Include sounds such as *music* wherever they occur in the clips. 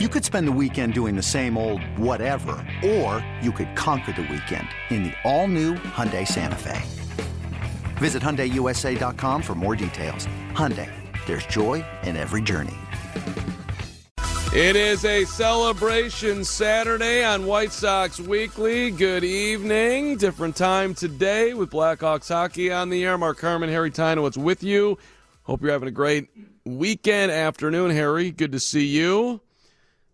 You could spend the weekend doing the same old whatever, or you could conquer the weekend in the all-new Hyundai Santa Fe. Visit HyundaiUSA.com for more details. Hyundai, there's joy in every journey. It is a celebration Saturday on White Sox Weekly. Good evening. Different time today with Blackhawks hockey on the air. Mark Carman, Harry Teinowitz with you. Hope you're having a great weekend afternoon, Harry. Good to see you.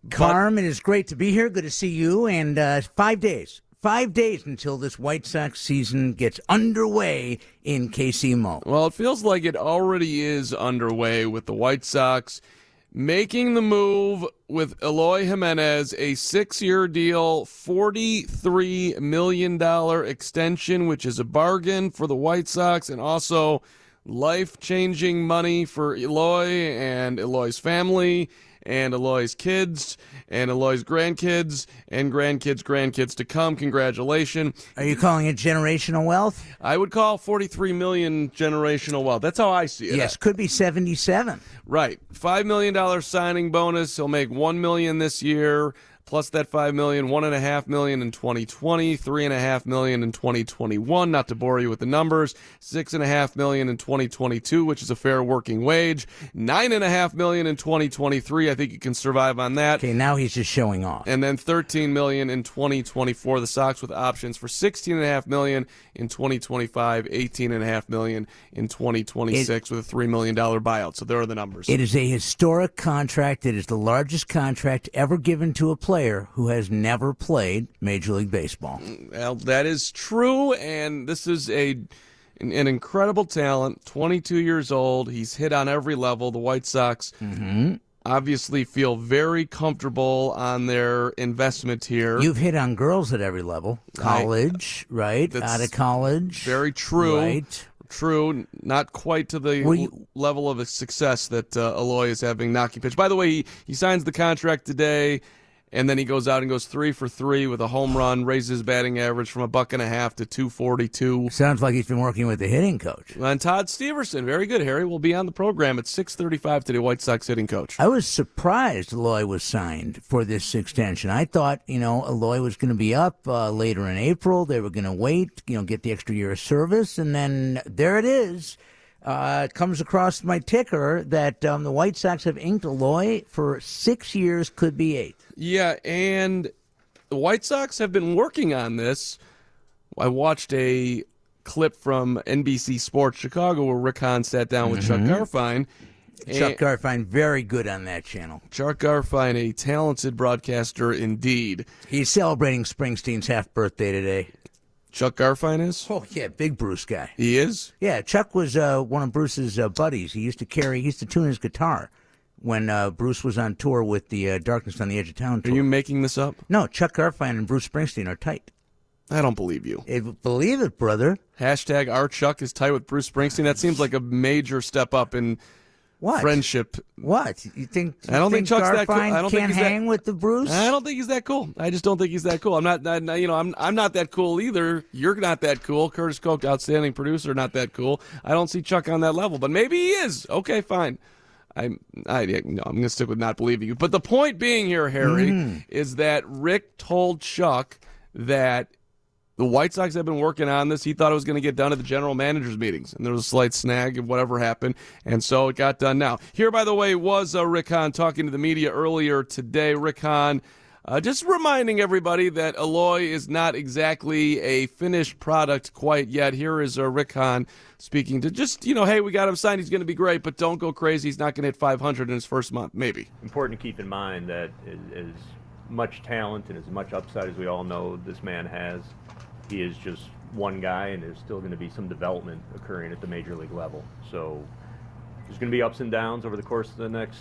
Carm, it is great to be here. Good to see you. And uh, five days, five days until this White Sox season gets underway in KC Mo. Well, it feels like it already is underway with the White Sox making the move with Eloy Jimenez, a six year deal, $43 million extension, which is a bargain for the White Sox and also life changing money for Eloy and Eloy's family and Eloy's kids and Eloy's grandkids and grandkids' grandkids to come. Congratulations. Are you calling it generational wealth? I would call 43 million generational wealth. That's how I see it. Yes, could be 77. Right. $5 million signing bonus. He'll make 1 million this year plus that five million, one and a half million in 2020, three and a half million in 2021. Not to bore you with the numbers, six and a half million in 2022, which is a fair working wage. Nine and a half million in 2023. I think you can survive on that. Okay, now he's just showing off. And then 13 million in 2024. The Sox with options for 16 and a half million in 2025, 18 and a half million in 2026 it, with a three million dollar buyout. So there are the numbers. It is a historic contract. It is the largest contract ever given to a player player who has never played Major League Baseball. Well, that is true, and this is a an, an incredible talent. Twenty two years old. He's hit on every level. The White Sox. Mm-hmm obviously feel very comfortable on their investment here. You've hit on girls at every level. College, I, right? Out of college. Very true. Right. True, not quite to the you, level of a success that uh, Eloy is having knocking pitch. By the way, he, he signs the contract today and then he goes out and goes three for three with a home run, raises his batting average from a buck and a half to 242. Sounds like he's been working with the hitting coach. And Todd Steverson, very good, Harry, will be on the program at 635 today, White Sox hitting coach. I was surprised Eloy was signed for this extension. I thought, you know, Eloy was going to be up uh, later in April. They were going to wait, you know, get the extra year of service, and then there it is uh, it comes across my ticker that um, the White Sox have inked Eloy for six years, could be eight. Yeah, and the White Sox have been working on this. I watched a clip from NBC Sports Chicago where Rick Hahn sat down with mm-hmm. Chuck Garfien. Chuck Garfien, very good on that channel. Chuck Garfien, a talented broadcaster indeed. He's celebrating Springsteen's half birthday today. Chuck Garfien is? Oh yeah, big Bruce guy. He is. Yeah, Chuck was uh, one of Bruce's uh, buddies. He used to carry, he used to tune his guitar when uh, Bruce was on tour with the uh, Darkness on the Edge of Town tour. Are you making this up? No, Chuck Garfien and Bruce Springsteen are tight. I don't believe you. Eh, believe it, brother. Hashtag our Chuck is tight with Bruce Springsteen. That seems like a major step up in what friendship? What you think? You I don't think, think Chuck's that cool. I don't can't think hang that, with the Bruce. I don't think he's that cool. I just don't think he's that cool. I'm not. I, you know, I'm. I'm not that cool either. You're not that cool. Curtis Koch, outstanding producer, not that cool. I don't see Chuck on that level, but maybe he is. Okay, fine. I'm. I, no, I'm going to stick with not believing you. But the point being here, Harry, mm. is that Rick told Chuck that the White Sox have been working on this. He thought it was going to get done at the general managers meetings, and there was a slight snag of whatever happened, and so it got done now. Here, by the way, was uh, Rick Hahn talking to the media earlier today. Rick Hahn. Uh, just reminding everybody that Eloy is not exactly a finished product quite yet. Here is uh, Rick Hahn speaking to just, you know, hey, we got him signed. He's going to be great, but don't go crazy. He's not going to hit 500 in his first month, maybe. Important to keep in mind that as much talent and as much upside as we all know this man has, he is just one guy, and there's still going to be some development occurring at the major league level. So there's going to be ups and downs over the course of the next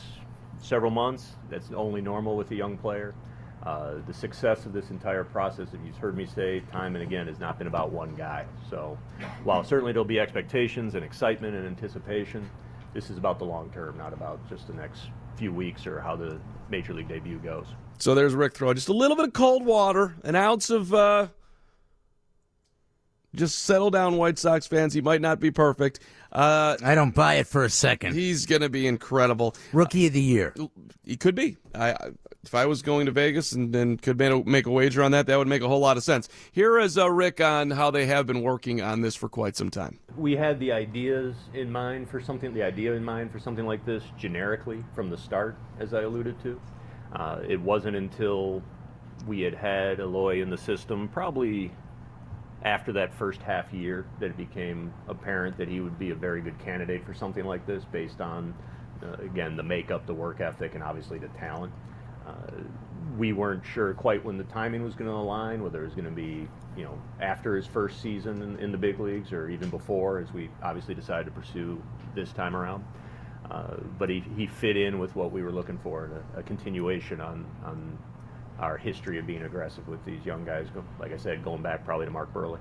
several months. That's only normal with a young player. Uh, the success of this entire process, if you've heard me say time and again, has not been about one guy. So while certainly there'll be expectations and excitement and anticipation, this is about the long term, not about just the next few weeks or how the major league debut goes. So there's Rick Throw. Just a little bit of cold water, an ounce of uh, just settle down, White Sox fans. He might not be perfect. Uh, I don't buy it for a second. He's going to be incredible. Rookie of the year. He could be. I, I, if I was going to Vegas and, and could make a, make a wager on that, that would make a whole lot of sense. Here is uh, Rick on how they have been working on this for quite some time. We had the ideas in mind for something, the idea in mind for something like this generically from the start, as I alluded to. Uh, it wasn't until we had had Eloy in the system, probably after that first half year, that it became apparent that he would be a very good candidate for something like this based on, uh, again, the makeup, the work ethic, and obviously the talent. Uh, we weren't sure quite when the timing was going to align, whether it was going to be, you know, after his first season in, in, the big leagues or even before, as we obviously decided to pursue this time around. Uh, but he, he fit in with what we were looking for, a, a continuation on, on our history of being aggressive with these young guys. Like I said, going back probably to Mark Buehrle.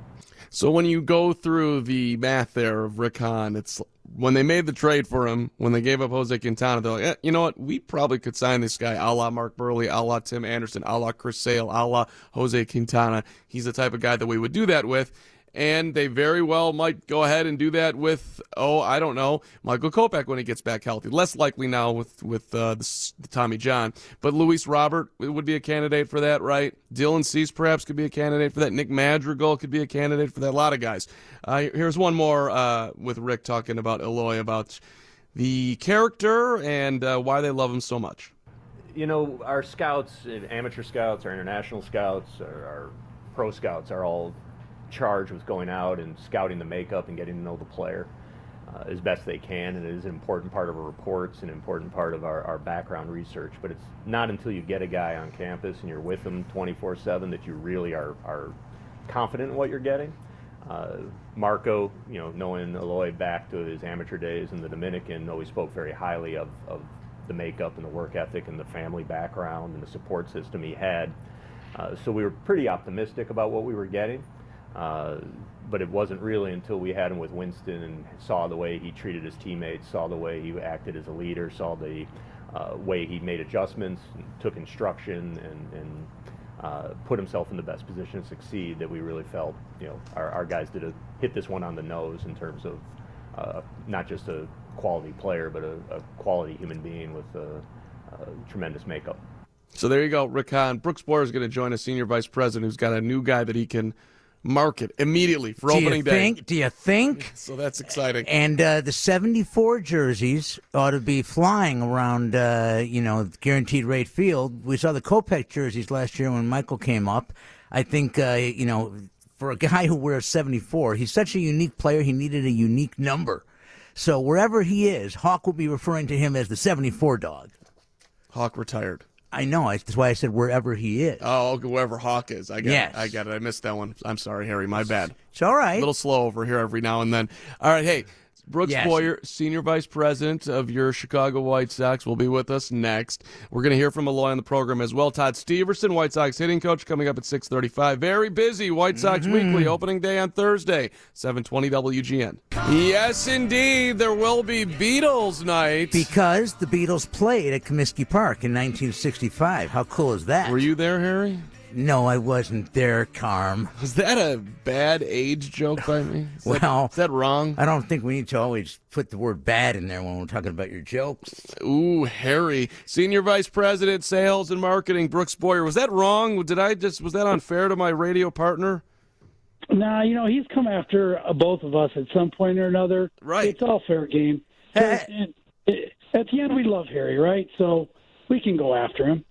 So when you go through the math there of Rick Hahn, it's when they made the trade for him, when they gave up Jose Quintana, they're like, eh, you know what? We probably could sign this guy a la Mark Buehrle, a la Tim Anderson, a la Chris Sale, a la Jose Quintana. He's the type of guy that we would do that with and they very well might go ahead and do that with oh I don't know Michael Kopech when he gets back healthy. Less likely now with with uh, the, the, Tommy John, but Luis Robert would be a candidate for that, right? Dylan Cease perhaps could be a candidate for that. Nick Madrigal could be a candidate for that. A lot of guys. Uh, here's one more uh, with Rick talking about Eloy about the character and uh, why they love him so much. You know, our scouts, amateur scouts, our international scouts, our, our pro scouts are all charged with going out and scouting the makeup and getting to know the player uh, as best they can. And it is an important part of our reports, an important part of our, our background research. But it's not until you get a guy on campus and you're with them 24 7 that you really are, are confident in what you're getting. Uh, Marco, you know, knowing Eloy back to his amateur days in the Dominican, always spoke very highly of, of the makeup and the work ethic and the family background and the support system he had. Uh, so we were pretty optimistic about what we were getting. Uh, but it wasn't really until we had him with Winston and saw the way he treated his teammates, saw the way he acted as a leader, saw the uh, way he made adjustments, took instruction, and, and uh, put himself in the best position to succeed. That we really felt, you know, our, our guys did a, hit this one on the nose in terms of uh, not just a quality player, but a, a quality human being with a, a tremendous makeup. So there you go, Rick Hahn. Brooks Boyer is going to join a senior vice president who's got a new guy that he can market immediately for do opening day. Think, do you think? *laughs* So that's exciting. And uh, the 74 jerseys ought to be flying around, uh, you know, guaranteed rate field. We saw the Kopech jerseys last year when Michael came up. I think, uh, you know, for a guy who wears 74, he's such a unique player, he needed a unique number. So wherever he is, Hawk will be referring to him as the 74 dog. Hawk retired. I know. That's why I said wherever he is. Oh, wherever Hawk is. I get yes. it. I get it. I missed that one. I'm sorry, Harry. My bad. It's all right. A little slow over here every now and then. All right. Hey, Brooks yes. Boyer, Senior Vice President of your Chicago White Sox, will be with us next. We're going to hear from Eloy on the program as well. Todd Steverson, White Sox hitting coach, coming up at 635. Very busy. White Sox mm-hmm. Weekly, opening day on Thursday, 720 WGN. Yes, indeed. There will be Beatles night. Because the Beatles played at Comiskey Park in 1965. How cool is that? Were you there, Harry? No, I wasn't there, Carm. Was that a bad age joke by me? Is well, that, is that wrong? I don't think we need to always put the word bad in there when we're talking about your jokes. Ooh, Harry. Senior Vice President, Sales and Marketing, Brooks Boyer. Was that wrong? Did I just, was that unfair to my radio partner? Nah, you know, he's come after uh, both of us at some point or another. Right. It's all fair game. at the end, we love Harry, right? So we can go after him.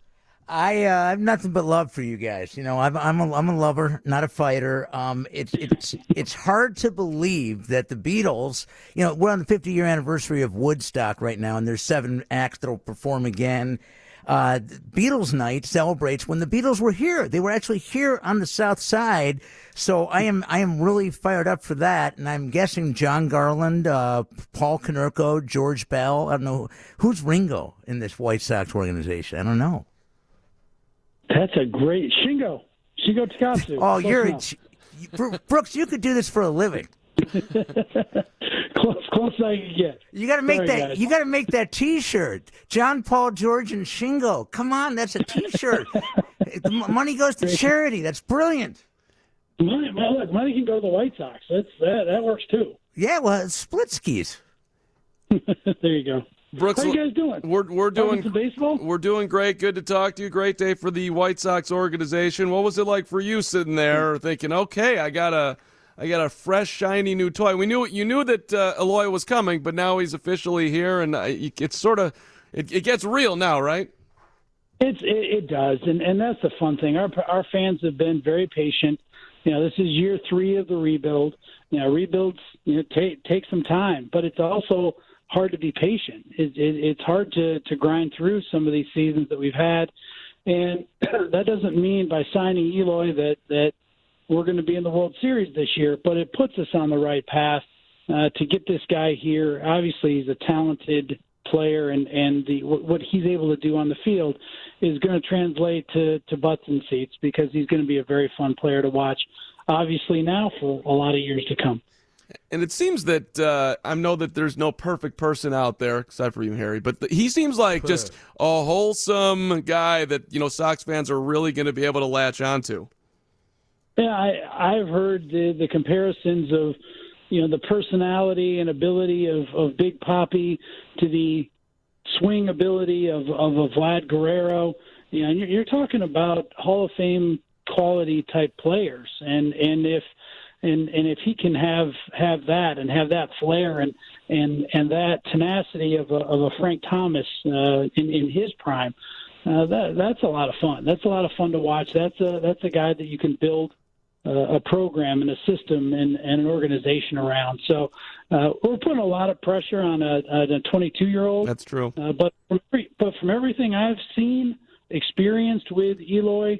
I uh, have nothing but love for you guys. You know, I'm I'm a, I'm a lover, not a fighter. Um, it's it's it's hard to believe that the Beatles. You know, we're on the 50 year anniversary of Woodstock right now, and there's seven acts that'll perform again. Uh, Beatles night celebrates when the Beatles were here. They were actually here on the South Side. So I am I am really fired up for that, and I'm guessing Jon Garland, uh, Paul Konerko, George Bell. I don't know who's Ringo in this White Sox organization. I don't know. That's a great Shingo. Shingo Takatsu. Oh, you're a, Brooks. You could do this for a living. *laughs* close, close I can get. You got to make Sorry, that. Guys. You got to make that T-shirt. John Paul, George, and Shingo. Come on, that's a T-shirt. *laughs* money goes to charity. That's brilliant. Money, well, look, money can go to the White Sox. That's that. That works too. Yeah, well, it's split skis. *laughs* there you go. Brooks, How you guys doing? We're we're doing baseball. we're doing great. Good to talk to you. Great day for the White Sox organization. What was it like for you sitting there thinking, okay, I got a I got a fresh, shiny new toy. We knew you knew that uh, Eloy was coming, but now he's officially here, and uh, it's sort of it, it gets real now, right? It's it, it does, and and that's the fun thing. Our our fans have been very patient. You know, this is year three of the rebuild. You know, rebuilds you know take take some time, but it's also hard to be patient. It, it, it's hard to to grind through some of these seasons that we've had, and *clears throat* that doesn't mean by signing Eloy that that we're going to be in the World Series this year, but it puts us on the right path uh, to get this guy here. Obviously, he's a talented player, and and the what he's able to do on the field is going to translate to to butts and seats because he's going to be a very fun player to watch. Obviously, now for a lot of years to come. And it seems that uh, I know that there's no perfect person out there except for you, Harry. But the, he seems like just a wholesome guy that you know Sox fans are really going to be able to latch onto. Yeah, I, I've heard the, the comparisons of, you know, the personality and ability of, of Big Papi to the swing ability of, of a Vlad Guerrero. You know, you're, you're talking about Hall of Fame quality type players, and and if and and if he can have have that and have that flair and and and that tenacity of a, of a Frank Thomas uh, in in his prime, uh, that that's a lot of fun. That's a lot of fun to watch. That's a that's a guy that you can build uh, a program and a system and, and an organization around. So uh, we're putting a lot of pressure on a, a 22 year old. That's true. Uh, but from, but from everything I've seen, experienced with Eloy,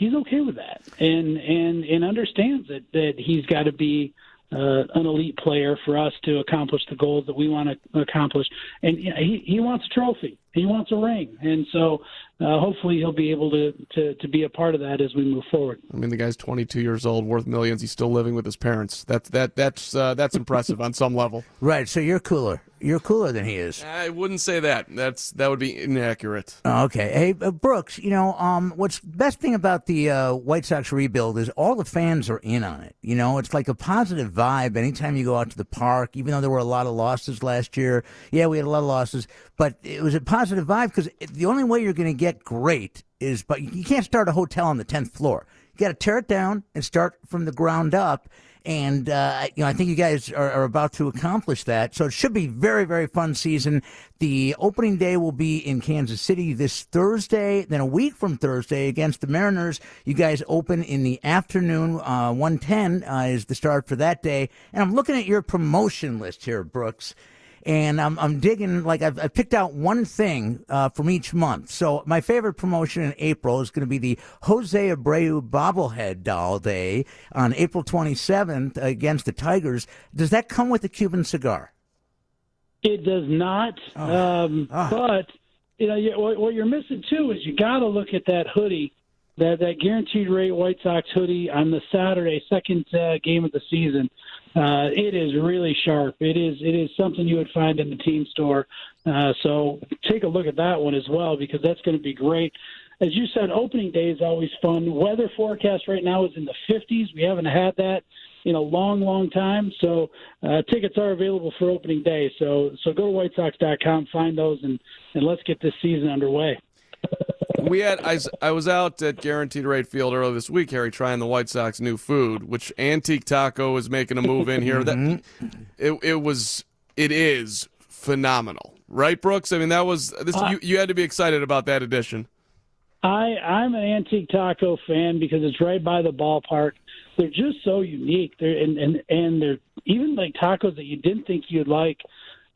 he's okay with that and and and understands that that he's got to be uh, an elite player for us to accomplish the goals that we want to accomplish. And you know, he he wants a trophy. He wants a ring, and so uh, hopefully he'll be able to, to to be a part of that as we move forward. I mean, the guy's 22 years old, worth millions. He's still living with his parents. That's that that's uh, that's impressive on some level. *laughs* Right. So you're cooler. You're cooler than he is. I wouldn't say that. That's that would be inaccurate. Oh, okay. Hey, uh, Brooks. You know, um, what's best thing about the uh, White Sox rebuild is all the fans are in on it. You know, it's like a positive vibe anytime you go out to the park. Even though there were a lot of losses last year. Yeah, we had a lot of losses, but it was a positive vibe because the only way you're going to get great is, but you can't start a hotel on the tenth floor. You got to tear it down and start from the ground up. And uh, you know, I think you guys are, are, about to accomplish that. So it should be very, very fun season. The opening day will be in Kansas City this Thursday. Then a week from Thursday against the Mariners, you guys open in the afternoon. Uh, One ten uh, is the start for that day. And I'm looking at your promotion list here, Brooks and I'm, I'm digging like I've, I've picked out one thing uh, from each month. So my favorite promotion in April is going to be the Jose Abreu bobblehead doll day on April 27th against the Tigers. Does that come with a Cuban cigar? It does not, oh. Um, oh. but you know what you're missing too is you got to look at that hoodie. That, that guaranteed rate White Sox hoodie on the Saturday, second uh, game of the season uh, it is really sharp. It is it is something you would find in the team store. Uh, so take a look at that one as well because that's going to be great. As you said, opening day is always fun. Weather forecast right now is in the 50s. We haven't had that in a long, long time. So uh, tickets are available for opening day. So so go to WhiteSox.com, find those, and and let's get this season underway we had I, I was out at Guaranteed Rate Field earlier this week, Harry, trying the White Sox new food, which Antique Taco is making a move in here. That mm-hmm. it, it was it is phenomenal, right, Brooks? I mean, that was this. Uh, you, you had to be excited about that addition. I I'm an Antique Taco fan because it's right by the ballpark. They're just so unique. They're and and and they're even like tacos that you didn't think you'd like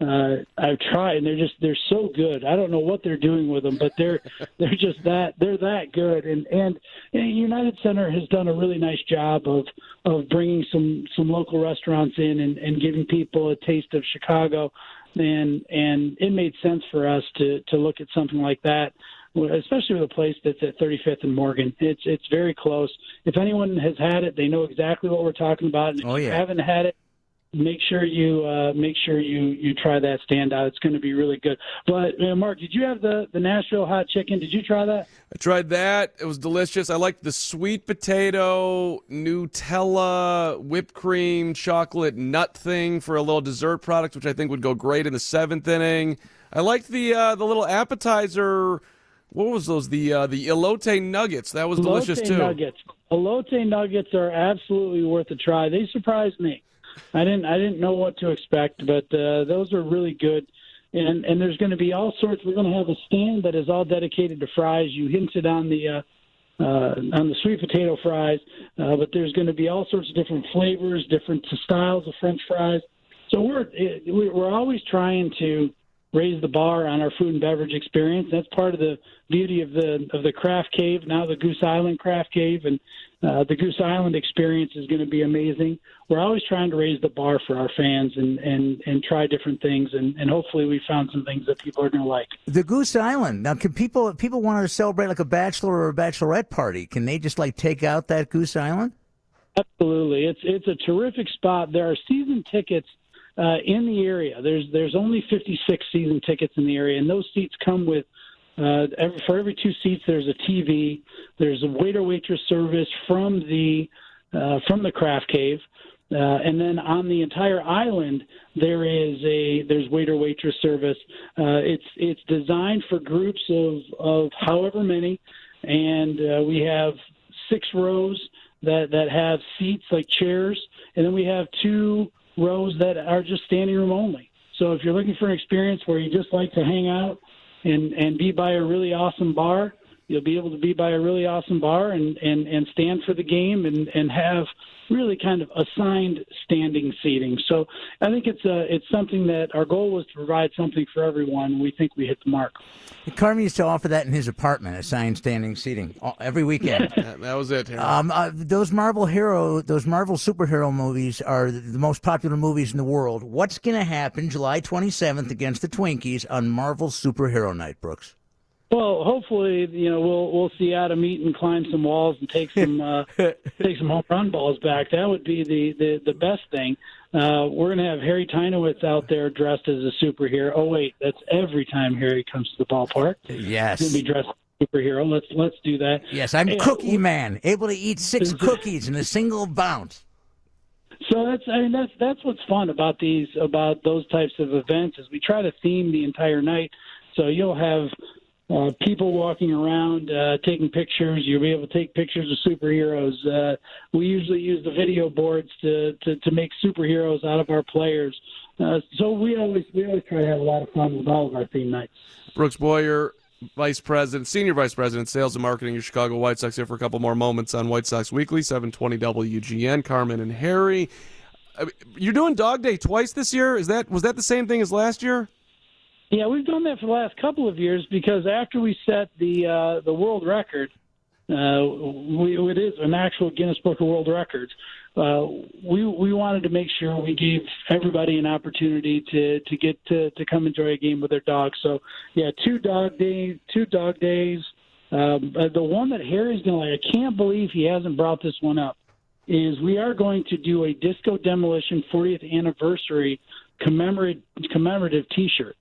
uh, I've tried, and they're just they're so good. I don't know what they're doing with them, but they're *laughs* they're just that they're that good. And and, United Center has done a really nice job of of bringing some some local restaurants in and, and giving people a taste of Chicago. And and it made sense for us to to look at something like that especially with a place that's at 35th and Morgan. It's it's very close. If anyone has had it, they know exactly what we're talking about. And if oh, yeah. you haven't had it, make sure you uh, make sure you you try that standout. It's going to be really good. But uh, Mark, did you have the the Nashville hot chicken? Did you try that? I tried that. It was delicious. I liked the sweet potato Nutella whipped cream chocolate nut thing for a little dessert product, which I think would go great in the seventh inning. I liked the uh, the little appetizer. What was those? The uh, the elote nuggets. That was delicious Elote too. Nuggets. Elote nuggets are absolutely worth a try. They surprised me. I didn't I didn't know what to expect, but uh, those are really good. And and there's going to be all sorts. We're going to have a stand that is all dedicated to fries. You hinted on the uh, uh, on the sweet potato fries, uh, but there's going to be all sorts of different flavors, different styles of French fries. So we're we're always trying to raise the bar on our food and beverage experience. That's part of the beauty of the of the craft cave, now the Goose Island Craft Cave, and uh, the Goose Island experience is going to be amazing. We're always trying to raise the bar for our fans and and and try different things, and and hopefully we found some things that people are going to like. The Goose Island. Now, can people people want to celebrate like a bachelor or a bachelorette party? Can they just like take out that Goose Island? Absolutely, it's it's a terrific spot. There are season tickets uh, in the area. There's there's only 56 season tickets in the area, and those seats come with uh, every, for every two seats. There's a TV. There's a waiter waitress service from the uh, from the craft cave. Uh, and then on the entire island, there is a there's waiter waitress service. Uh, it's it's designed for groups of of however many, and uh, we have six rows that that have seats like chairs, and then we have two rows that are just standing room only. So if you're looking for an experience where you just like to hang out and and be by a really awesome bar, you'll be able to be by a really awesome bar and and and stand for the game and and have really kind of assigned standing seating. So I think it's a it's something that our goal was to provide something for everyone. We think we hit the mark. Carmen used to offer that in his apartment, assigned standing seating every weekend. *laughs* That, that was it. Um, uh, those Marvel hero, those Marvel superhero movies are the, the most popular movies in the world. What's going to happen July 27th against the Twinkies on Marvel Superhero Night, Brooks? Well, hopefully, you know, we'll we'll see Adam Eaton climb some walls and take some uh, *laughs* take some home run balls back. That would be the the, the best thing. Uh, we're going to have Harry Teinowitz out there dressed as a superhero. Oh wait, that's every time Harry comes to the ballpark. Yes. going to be dressed as a superhero. Let's let's do that. Yes, I'm Hey, Cookie Man, able to eat six cookies in a single bounce. So that's I mean that's that's what's fun about these about those types of events is we try to theme the entire night. So you'll have uh, people walking around uh, taking pictures. You'll be able to take pictures of superheroes. Uh, we usually use the video boards to, to to make superheroes out of our players. Uh, so we always we always try to have a lot of fun with all of our theme nights. Brooks Boyer, Vice President, Senior Vice President, Sales and Marketing, your Chicago White Sox, here for a couple more moments on White Sox Weekly, 720 WGN. Carmen and Harry. You're doing Dog Day twice this year. Is that was that the same thing as last year? Yeah, we've done that for the last couple of years because after we set the uh, the world record, uh, we, it is an actual Guinness Book of World Records. Uh, we we wanted to make sure we gave everybody an opportunity to to get to to come enjoy a game with their dog. So yeah, two dog days, two dog days. Um, the one that Harry's going to like, I can't believe he hasn't brought this one up. Is we are going to do a Disco Demolition 40th anniversary commemorative commemorative T-shirt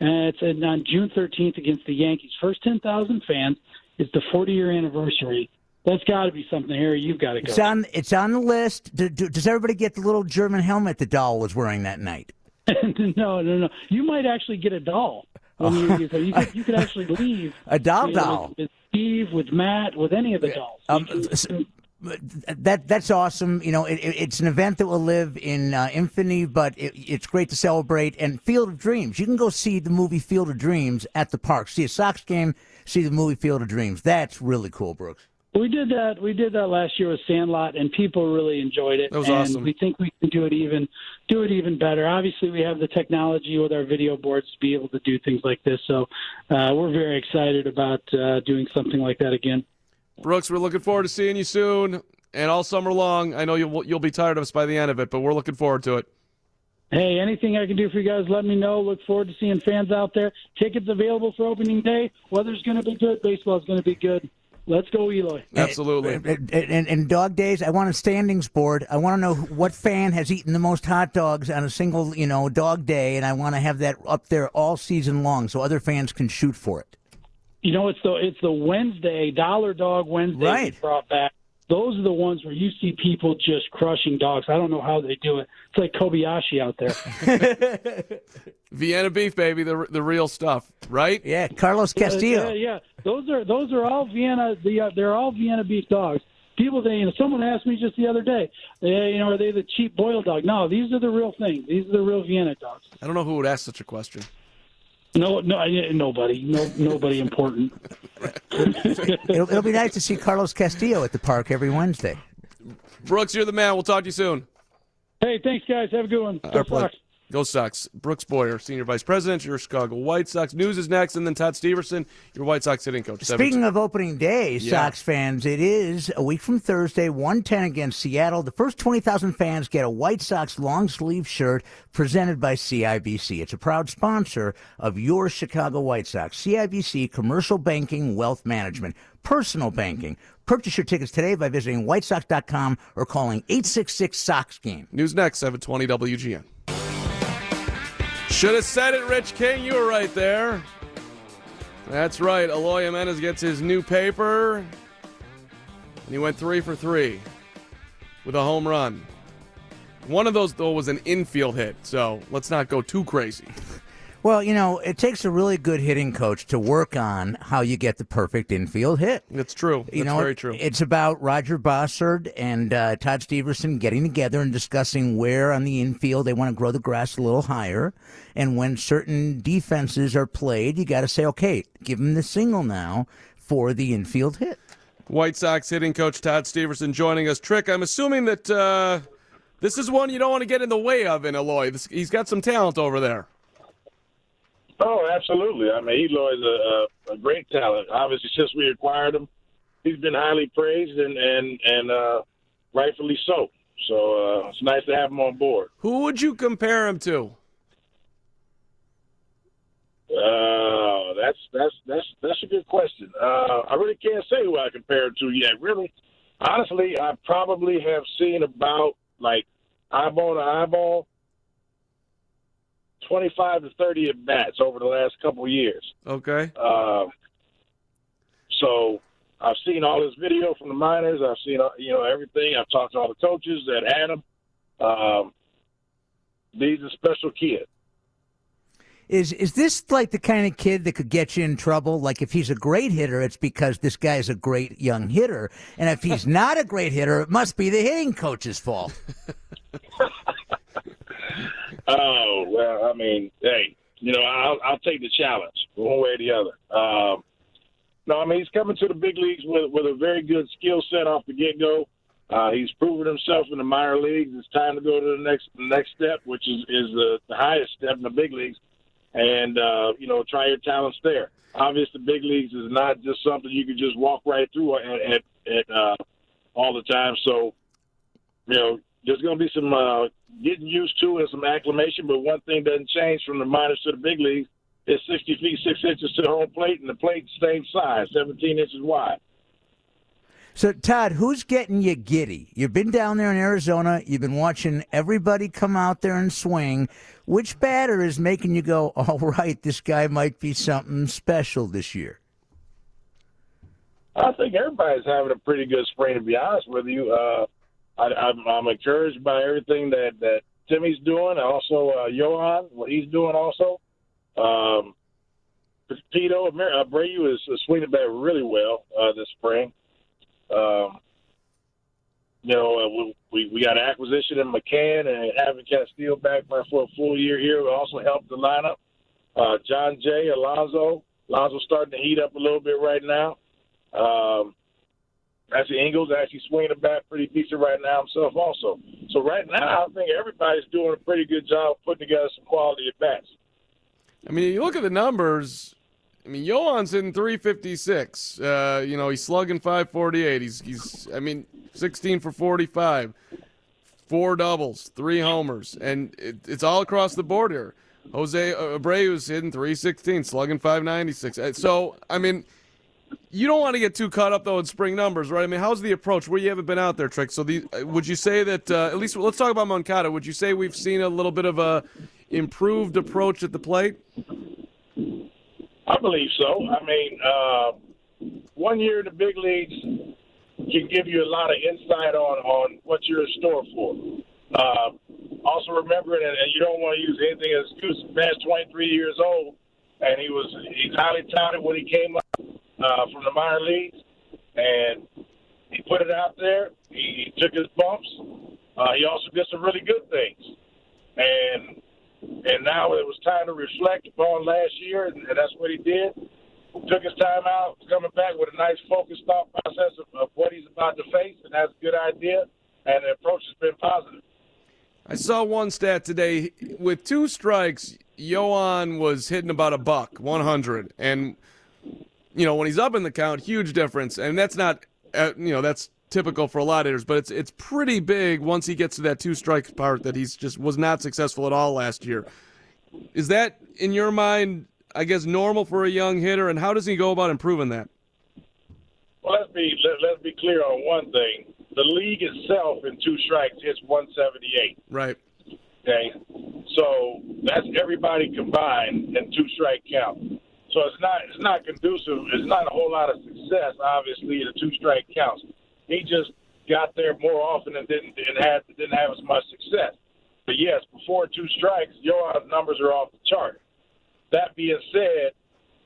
and it's uh, on June 13th against the Yankees. First 10,000 fans. It's the 40 year anniversary. That's got to be something, Harry. You've got to go. It's on. It's on the list. Do, do, does everybody get the little German helmet the doll was wearing that night? *laughs* no, no, no. You might actually get a doll. *laughs* You, you, could, you, could, actually leave A doll you know, doll. with, with Steve, with Matt, with any of the dolls. Um, You can- s- that that's awesome. You know, it, it- it's an event that will live in uh, infamy, but it, it's great to celebrate. And Field of Dreams, you can go see the movie Field of Dreams at the park. See a Sox game, see the movie Field of Dreams. That's really cool, Brooks. We did that. We did that last year with Sandlot, and people really enjoyed it. That was and awesome. We think we can do it even do it even better. Obviously, we have the technology with our video boards to be able to do things like this. So uh, we're very excited about uh, doing something like that again. Brooks, we're looking forward to seeing you soon and all summer long. I know you'll you'll be tired of us by the end of it, but we're looking forward to it. Hey, anything I can do for you guys, let me know. Look forward to seeing fans out there. Tickets available for opening day. Weather's going to be good. Baseball's going to be good. Let's go, Eloy. Absolutely. And, and, and dog days, I want a standings board. I want to know what fan has eaten the most hot dogs on a single, you know, dog day, and I want to have that up there all season long so other fans can shoot for it. You know, it's the it's the Wednesday Dollar Dog Wednesday Right. brought back. those are the ones where you see people just crushing dogs. I don't know how they do it. It's like Kobayashi out there. *laughs* Vienna beef, baby, the the real stuff, right? Yeah, Carlos Castillo. Yeah, yeah. Those are those are all Vienna. The, uh, they're all Vienna beef dogs. People, they, you know, someone asked me just the other day, uh, you know, are they the cheap boiled dog? No, these are the real thing. These are the real Vienna dogs. I don't know who would ask such a question. No, no, I- nobody, no, nobody important. *laughs* It'll, it'll be nice to see Carlos Castillo at the park every Wednesday. Brooks, you're the man. We'll talk to you soon. Hey, thanks, guys. Have a good one. Our Go pleasure. Sox. Go Sox. Brooks Boyer, Senior Vice President, your Chicago White Sox. News is next, and then Todd Steverson, your White Sox hitting coach. Speaking of opening day, Yeah. Sox fans, it is a week from Thursday, 110 against Seattle. The first 20,000 fans get a White Sox long sleeve shirt presented by CIBC. It's a proud sponsor of your Chicago White Sox. CIBC Commercial Banking Wealth Management, Personal Banking. Purchase your tickets today by visiting whitesox.com or calling 866 Sox Game. News next, 720 WGN. Should have said it, Rich King. You were right there. That's right. Eloy Jimenez gets his new paper. And he went three for three with a home run. One of those, though, was an infield hit, so let's not go too crazy. *laughs* Well, you know, it takes a really good hitting coach to work on how you get the perfect infield hit. It's true. That's you know, very true. It's about Roger Bossard and uh, Todd Steverson getting together and discussing where on the infield they want to grow the grass a little higher. And when certain defenses are played, you got to say, okay, give them the single now for the infield hit. White Sox hitting coach Todd Steverson joining us. Trick, I'm assuming that uh, this is one you don't want to get in the way of in. This, he's got some talent over there. Oh, absolutely. I mean, Eloy's a, a, great talent. Obviously, since we acquired him, he's been highly praised and and and uh, rightfully so. So uh, it's nice to have him on board. Who would you compare him to? Uh, that's that's that's that's a good question. Uh, I really can't say who I compare it to yet. Really, honestly, I probably have seen about like eyeball to eyeball, twenty-five to thirty at bats over the last couple of years. Okay. Um, so I've seen all his video from the minors. I've seen uh, you know everything. I've talked to all the coaches that had him. Um, he's a special kid. Is is this like the kind of kid that could get you in trouble? Like if he's a great hitter, it's because this guy's a great young hitter, and if he's *laughs* not a great hitter, it must be the hitting coach's fault. *laughs* Oh well, I mean, hey, you know, I'll, I'll take the challenge one way or the other. Um, no, I mean he's coming to the big leagues with with a very good skill set off the get go. Uh, he's proven himself in the minor leagues. It's time to go to the next next step, which is is the, the highest step in the big leagues, and uh, you know, try your talents there. Obviously, the big leagues is not just something you can just walk right through at, at, at uh, all the time. So, you know, there's going to be some uh, getting used to and some acclimation. But one thing doesn't change from the minors to the big leagues. It's 60 feet 6 inches to the home plate, and the plate's the same size, 17 inches wide. So, Todd, who's getting you giddy? You've been down there in Arizona. You've been watching everybody come out there and swing. Which batter is making you go, *laughs* all right, this guy might be something special this year? I think everybody's having a pretty good spring, to be honest with you. Uh, I, I'm, I'm encouraged by everything that, that Timmy's doing. And also, uh, Yoan, what he's doing also. Um, Pito Amer- Abreu is, is swinging back really well uh, this spring. Um, you know, uh, we, we got an acquisition in McCann and having Castillo back for a full year here also helped the lineup. Uh, Jon Jay, Alonso, Alonso's starting to heat up a little bit right now. Um, actually, Engel's actually swinging the bat pretty decent right now himself also. So right now, I think everybody's doing a pretty good job putting together some quality at bats. I mean, you look at the numbers. I mean, Yoan's in 356. Uh, you know, he's slugging 548. He's, he's, I mean, 16 for 45, four doubles, three homers, and it, it's all across the board here. Jose Abreu's hitting 316, slugging 596. Uh, So, I mean, you don't want to get too caught up though in spring numbers, right? I mean, how's the approach? Where you haven't been out there, Trick. So, the, uh, would you say that uh, at least let's talk about Moncada? Would you say we've seen a little bit of a improved approach at the plate? I believe so. I mean, uh, one year in the big leagues, can give you a lot of insight on on what you're in store for. Uh, also remember, and, and you don't want to use anything as excuse. Man's 23 years old, and he was he's highly touted when he came up uh, from the minor leagues, and he put it out there. He, he took his bumps. Uh, he also did some really good things, and and now it was time to reflect upon last year, and, and that's what he did. Took his time out, coming back with a nice focused thought process of, of what he's about to face, and that's a good idea. And the approach has been positive. I saw one stat today. With two strikes, Yoan was hitting about a buck, 100. And, you know, when he's up in the count, huge difference. And that's not, uh, you know, that's typical for a lot of hitters, but it's it's pretty big once he gets to that two strikes part that he's just was not successful at all last year. Is that, in your mind, I guess, normal for a young hitter? And how does he go about improving that? Well, let's be let, let's be clear on one thing. The league itself in two strikes hits 178. Right. Okay, so that's everybody combined in two strike count. So it's not it's not conducive. It's not a whole lot of success, obviously, in the two strike counts. He just got there more often and didn't and had didn't have as much success. But yes, before two strikes, your numbers are off the chart. That being said,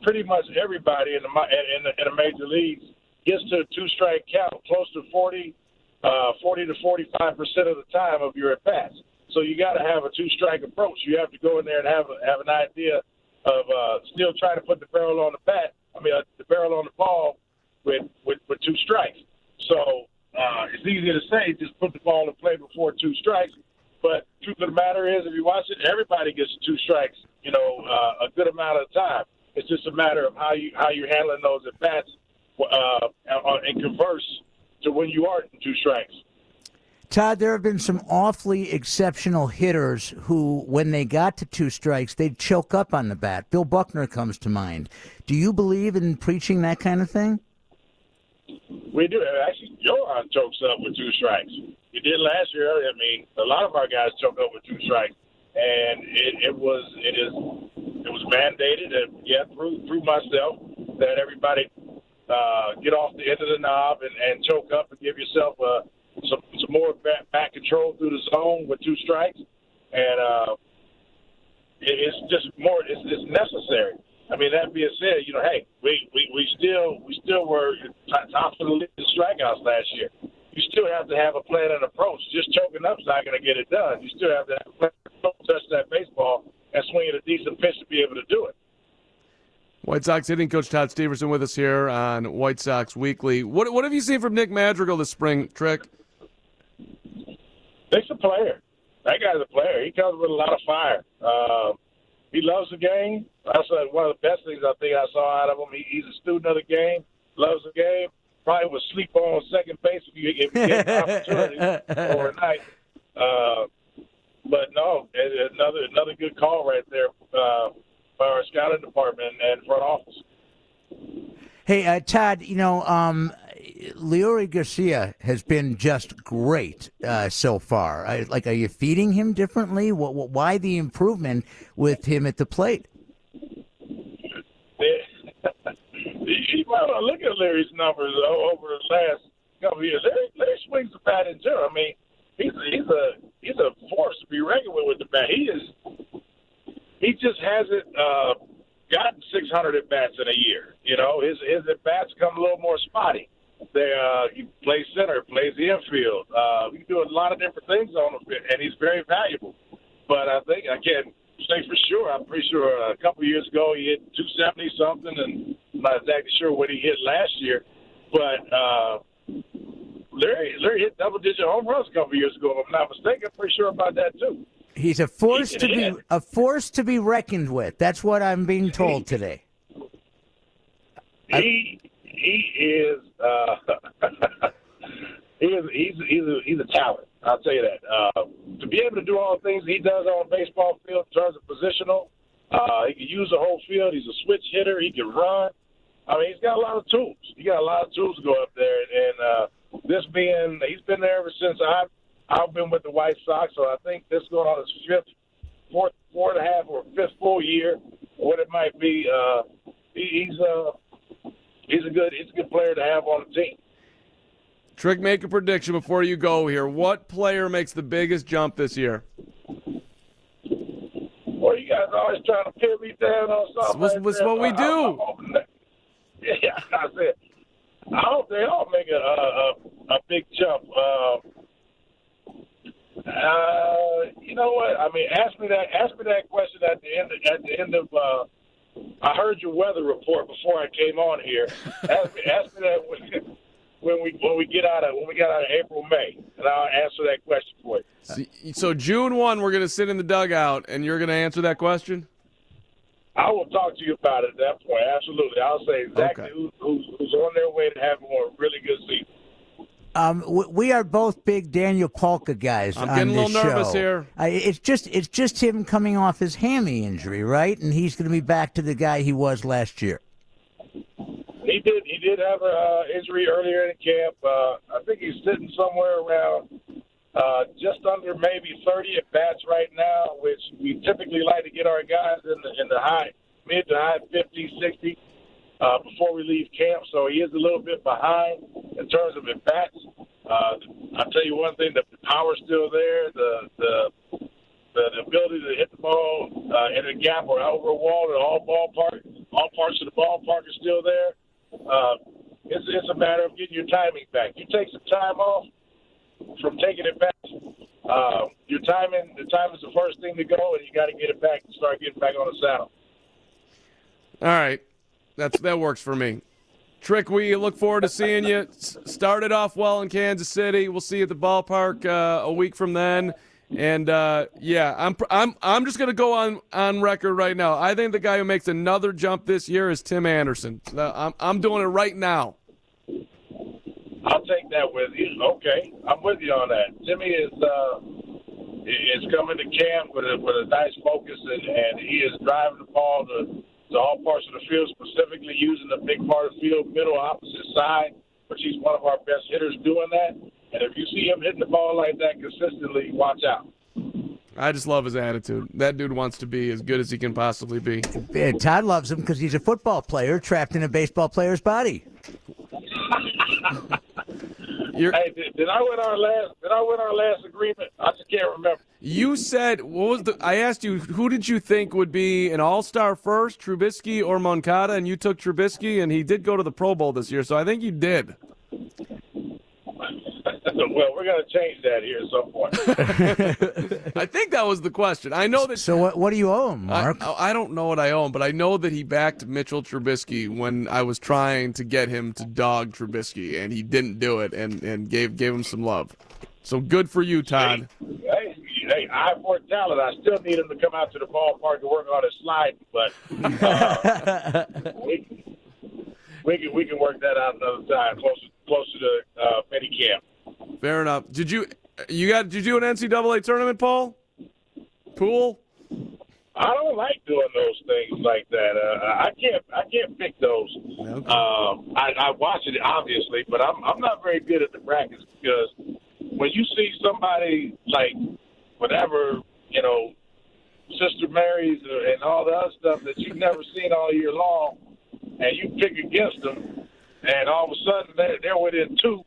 pretty much everybody in the in the, in the major leagues gets to a two strike count close to 40, uh, 40 to 45 percent of the time of your at bats. So you got to have a two strike approach. You have to go in there and have a, have an idea of uh, still trying to put the barrel on the bat. I mean, uh, the barrel on the ball with with, with two strikes. So uh, it's easy to say just put the ball in play before two strikes. But truth of the matter is, if you watch it, everybody gets two strikes. You know, uh, a good amount of time. It's just a matter of how you how you're handling those at bats uh, and converse to when you are two strikes. Todd, there have been some awfully exceptional hitters who, when they got to two strikes, they'd choke up on the bat. Bill Buckner comes to mind. Do you believe in preaching that kind of thing? We do. Actually, Yoan chokes up with two strikes. He did last year. I mean, a lot of our guys choke up with two strikes, and it, it was it is it was mandated, and yeah, through through myself, that everybody uh, get off the end of the knob and, and choke up and give yourself a some some more back, back control through the zone with two strikes, and uh, it, it's just more. It's, it's necessary. I mean, that being said, you know, hey, we, we, we still we still were top of the league in strikeouts last year. You still have to have a plan and approach. Just choking up's not going to get it done. You still have to have a plan touch that baseball and swing at a decent pitch to be able to do it. White Sox hitting coach Todd Steverson with us here on White Sox Weekly. What what have you seen from Nick Madrigal this spring, Trick? Nick's a player. That guy's a player. He comes with a lot of fire. Uh, he loves the game. That's uh, one of the best things I think I saw out of him. He, he's a student of the game, loves the game. Probably would sleep on second base if you, if you get an opportunity *laughs* overnight. Uh, but no, another another good call right there uh, by our scouting department and front office. Hey, uh, Todd, you know, um, Leury Garcia has been just great uh, so far. I, like, are you feeding him differently? What, what, why the improvement with him at the plate? *laughs* you might want to look at Larry's numbers over the last couple years. Larry, Larry swings the bat in general. I mean, he's a, he's a he's a force to be reckoned with with the bat. He is he just hasn't uh, gotten 600 at bats in a year. You know, his his at bats come a little more spotty. They, uh, he plays center, plays the infield. Uh, he can do a lot of different things on him, and he's very valuable. But I think I can't say for sure. I'm pretty sure a couple years ago he hit 270 something, and I'm not exactly sure what he hit last year. But uh, Larry, Larry hit double-digit home runs a couple years ago. If I'm not mistaken, I'm pretty sure about that too. He's a force he to be a force to be reckoned with. That's what I'm being told today. He he is uh, *laughs* he is he's he's a, he's a talent. I'll tell you that. Uh, to be able to do all the things he does on a baseball field in terms of positional, uh, he can use the whole field. He's a switch hitter. He can run. I mean, he's got a lot of tools. He got a lot of tools to go up there. And uh, this being, he's been there ever since I've I've been with the White Sox. So I think this going on his fifth, fourth, four and a half, or fifth full year, what it might be. Uh, he, he's uh, he's a good he's a good player to have on the team. Trick, make a prediction before you go here. What player makes the biggest jump this year? Well, you guys always trying to pin me down on something. What's- what's what we I- do. I'm hoping *laughs* yeah, I said. I hope they all make a a, a, a big jump. Uh, uh, you know what? I mean, ask me that. Ask me that question at the end. At the end of. Uh, I heard your weather report before I came on here. *laughs* Ask me, ask me that when, *laughs* when we when we get out of when we get out of April May, and I'll answer that question for you. So, so June one, we're gonna sit in the dugout, and you're gonna answer that question. I will talk to you about it at that point. Absolutely, I'll say exactly Okay. who, who's, who's on their way to having a really good season. Um, we are both big Daniel Palka guys. I'm on getting a this little nervous show. here. I, it's just it's just him coming off his hammy injury, right? And he's going to be back to the guy he was last year. He did. He did have an uh, injury earlier in camp. Uh, I think he's sitting somewhere around uh, just under maybe 30 at bats right now, which we typically like to get our guys in the in the high mid to high 50s, 60s uh, before we leave camp. So he is a little bit behind in terms of at bats. Uh, I'll tell you one thing: the power's still there. The the the, the ability to hit the ball uh, in a gap or over a wall in all ballpark, all parts of the ballpark is still there. Uh, it's, it's a matter of getting your timing back. You take some time off from taking it back. Uh, your timing, the time is the first thing to go, and you got to get it back and start getting back on the saddle. All right, that's that works for me. Trick, we look forward to seeing you. Started off well in Kansas City. We'll see you at the ballpark uh, a week from then. And uh, yeah, I'm I'm I'm just gonna go on on record right now. I think the guy who makes another jump this year is Tim Anderson. I'm I'm doing it right now. I'll take that with you. Okay, I'm with you on that. Jimmy is uh, is coming to camp with a with a nice focus, and, and he is driving the ball to, to all parts of the field, specifically using the big part of the field, middle opposite side, which he's one of our best hitters doing that. And if you see him hitting the ball like that consistently, watch out. I just love his attitude. That dude wants to be as good as he can possibly be. Uh, Todd loves him because he's a football player trapped in a baseball player's body. *laughs* You're, Hey, did, did I win our last? Did I win our last agreement? I just can't remember. you said what was the? I asked you who did you think would be an All Star first, Trubisky or Moncada, and you took Trubisky, and he did go to the Pro Bowl this year, so I think you did. Well, we're going to change that here at some point. *laughs* I think that was the question. I know that. So what what do you owe him, I, Mark? I don't know what I own, but I know that he backed Mitchell Trubisky when I was trying to get him to dog Trubisky, and he didn't do it, and, and gave gave him some love. So good for you, Todd. Hey, hey, eye for talent. I still need him to come out to the ballpark to work on his slide, but uh, *laughs* we, we can we can work that out another time, closer closer to uh, minicamp. Fair enough. Did you you got did you do an NCAA tournament, Paul? Pool? I don't like doing those things like that. Uh, I can't I can't pick those. Okay. Um, I, I watch it obviously, but I'm I'm not very good at the brackets because when you see somebody like whatever you know, Sister Mary's and all the other stuff that you've never seen all year long, and you pick against them, and all of a sudden they're, they're within two.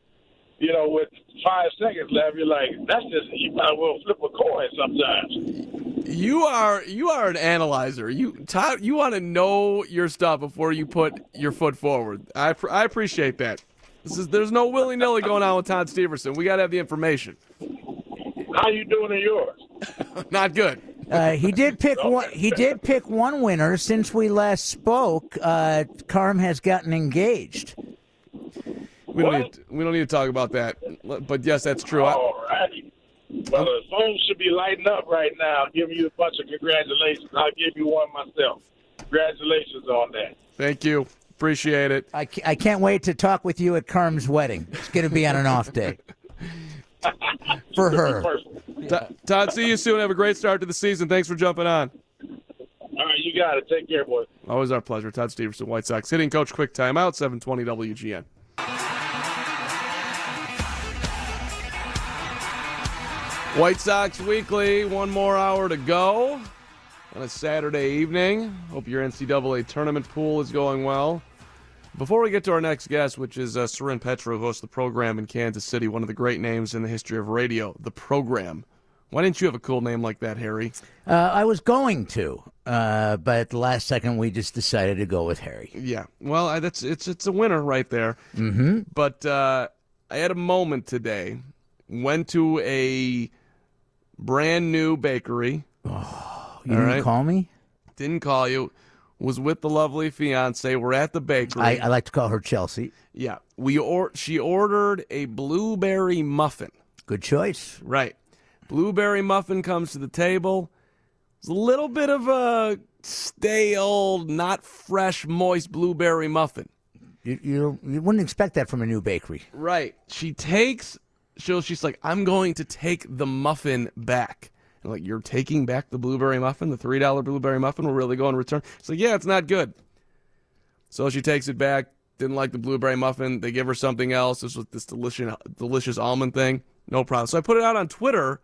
You know, with five seconds left, you're like, that's just you might as well flip a coin sometimes. You are you are an analyzer. You Todd, you want to know your stuff before you put your foot forward. I pr- I appreciate that. This is there's no willy nilly going on with Todd Steverson. We got to have the information. How you doing in yours? *laughs* Not good. Uh, he did pick one. He did pick one winner since we last spoke. Uh, Carm has gotten engaged. We don't need to, we don't need to talk about that. But yes, that's true. I, All righty. Well, the phone should be lighting up right now, giving you a bunch of congratulations. I'll give you one myself. Congratulations on that. thank you. Appreciate it. I, I can't wait to talk with you at Carm's wedding. It's going to be on an off day *laughs* for her. Personal. Todd, Todd, see you soon. Have a great start to the season. Thanks for jumping on. All right, you got it. Take care, boys. Always our pleasure. Todd Steverson, White Sox hitting coach. Quick timeout. 720 WGN. White Sox Weekly, one more hour to go on a Saturday evening. Hope your NCAA tournament pool is going well. Before we get to our next guest, which is uh, Soren Petro, who hosts the program in Kansas City, one of the great names in the history of radio, the program. Why didn't you have a cool name like that, Harry? Uh, I was going to, uh, but at the last second, we just decided to go with Harry. Yeah. Well, I, that's it's it's a winner right there. Mm-hmm. But uh, I had a moment today. Went to a brand new bakery. Oh, you All didn't right. call me? Didn't call you. Was with the lovely fiance. We're at the bakery. I, I like to call her Chelsea. yeah. We or she ordered a blueberry muffin. Good choice. Right. Blueberry muffin comes to the table. It's a little bit of a stale, not fresh, moist blueberry muffin. You, you you wouldn't expect that from a new bakery. Right. She takes. So she's like, I'm going to take the muffin back. I'm like, you're taking back the blueberry muffin, the three dollar blueberry muffin. We're really going to return. It's like, yeah, it's not good. So she takes it back. Didn't like the blueberry muffin. They give her something else. This was this delicious, delicious almond thing. No problem. So I put it out on Twitter.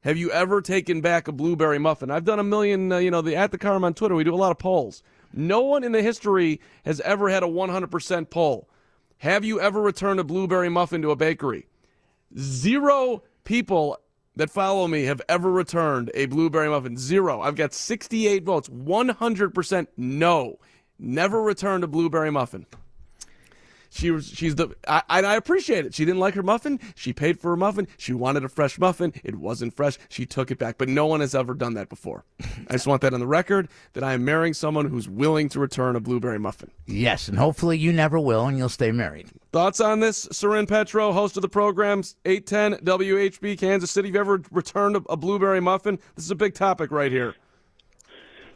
Have you ever taken back a blueberry muffin? I've done a million. Uh, you know, the at the Carm on Twitter. We do a lot of polls. No one in the history has ever had a 100% poll. Have you ever returned a blueberry muffin to a bakery? Zero people that follow me have ever returned a blueberry muffin. Zero. I've got 68 votes. 100% no. Never returned a blueberry muffin. She was, she's the, I, and I appreciate it. She didn't like her muffin. She paid for her muffin. She wanted a fresh muffin. It wasn't fresh. She took it back. But no one has ever done that before. I just want that on the record that I am marrying someone who's willing to return a blueberry muffin. Yes, and hopefully you never will, and you'll stay married. Thoughts on this? Soren Petro, host of the programs 810 WHB Kansas City. Have you ever returned a, a blueberry muffin? This is a big topic right here.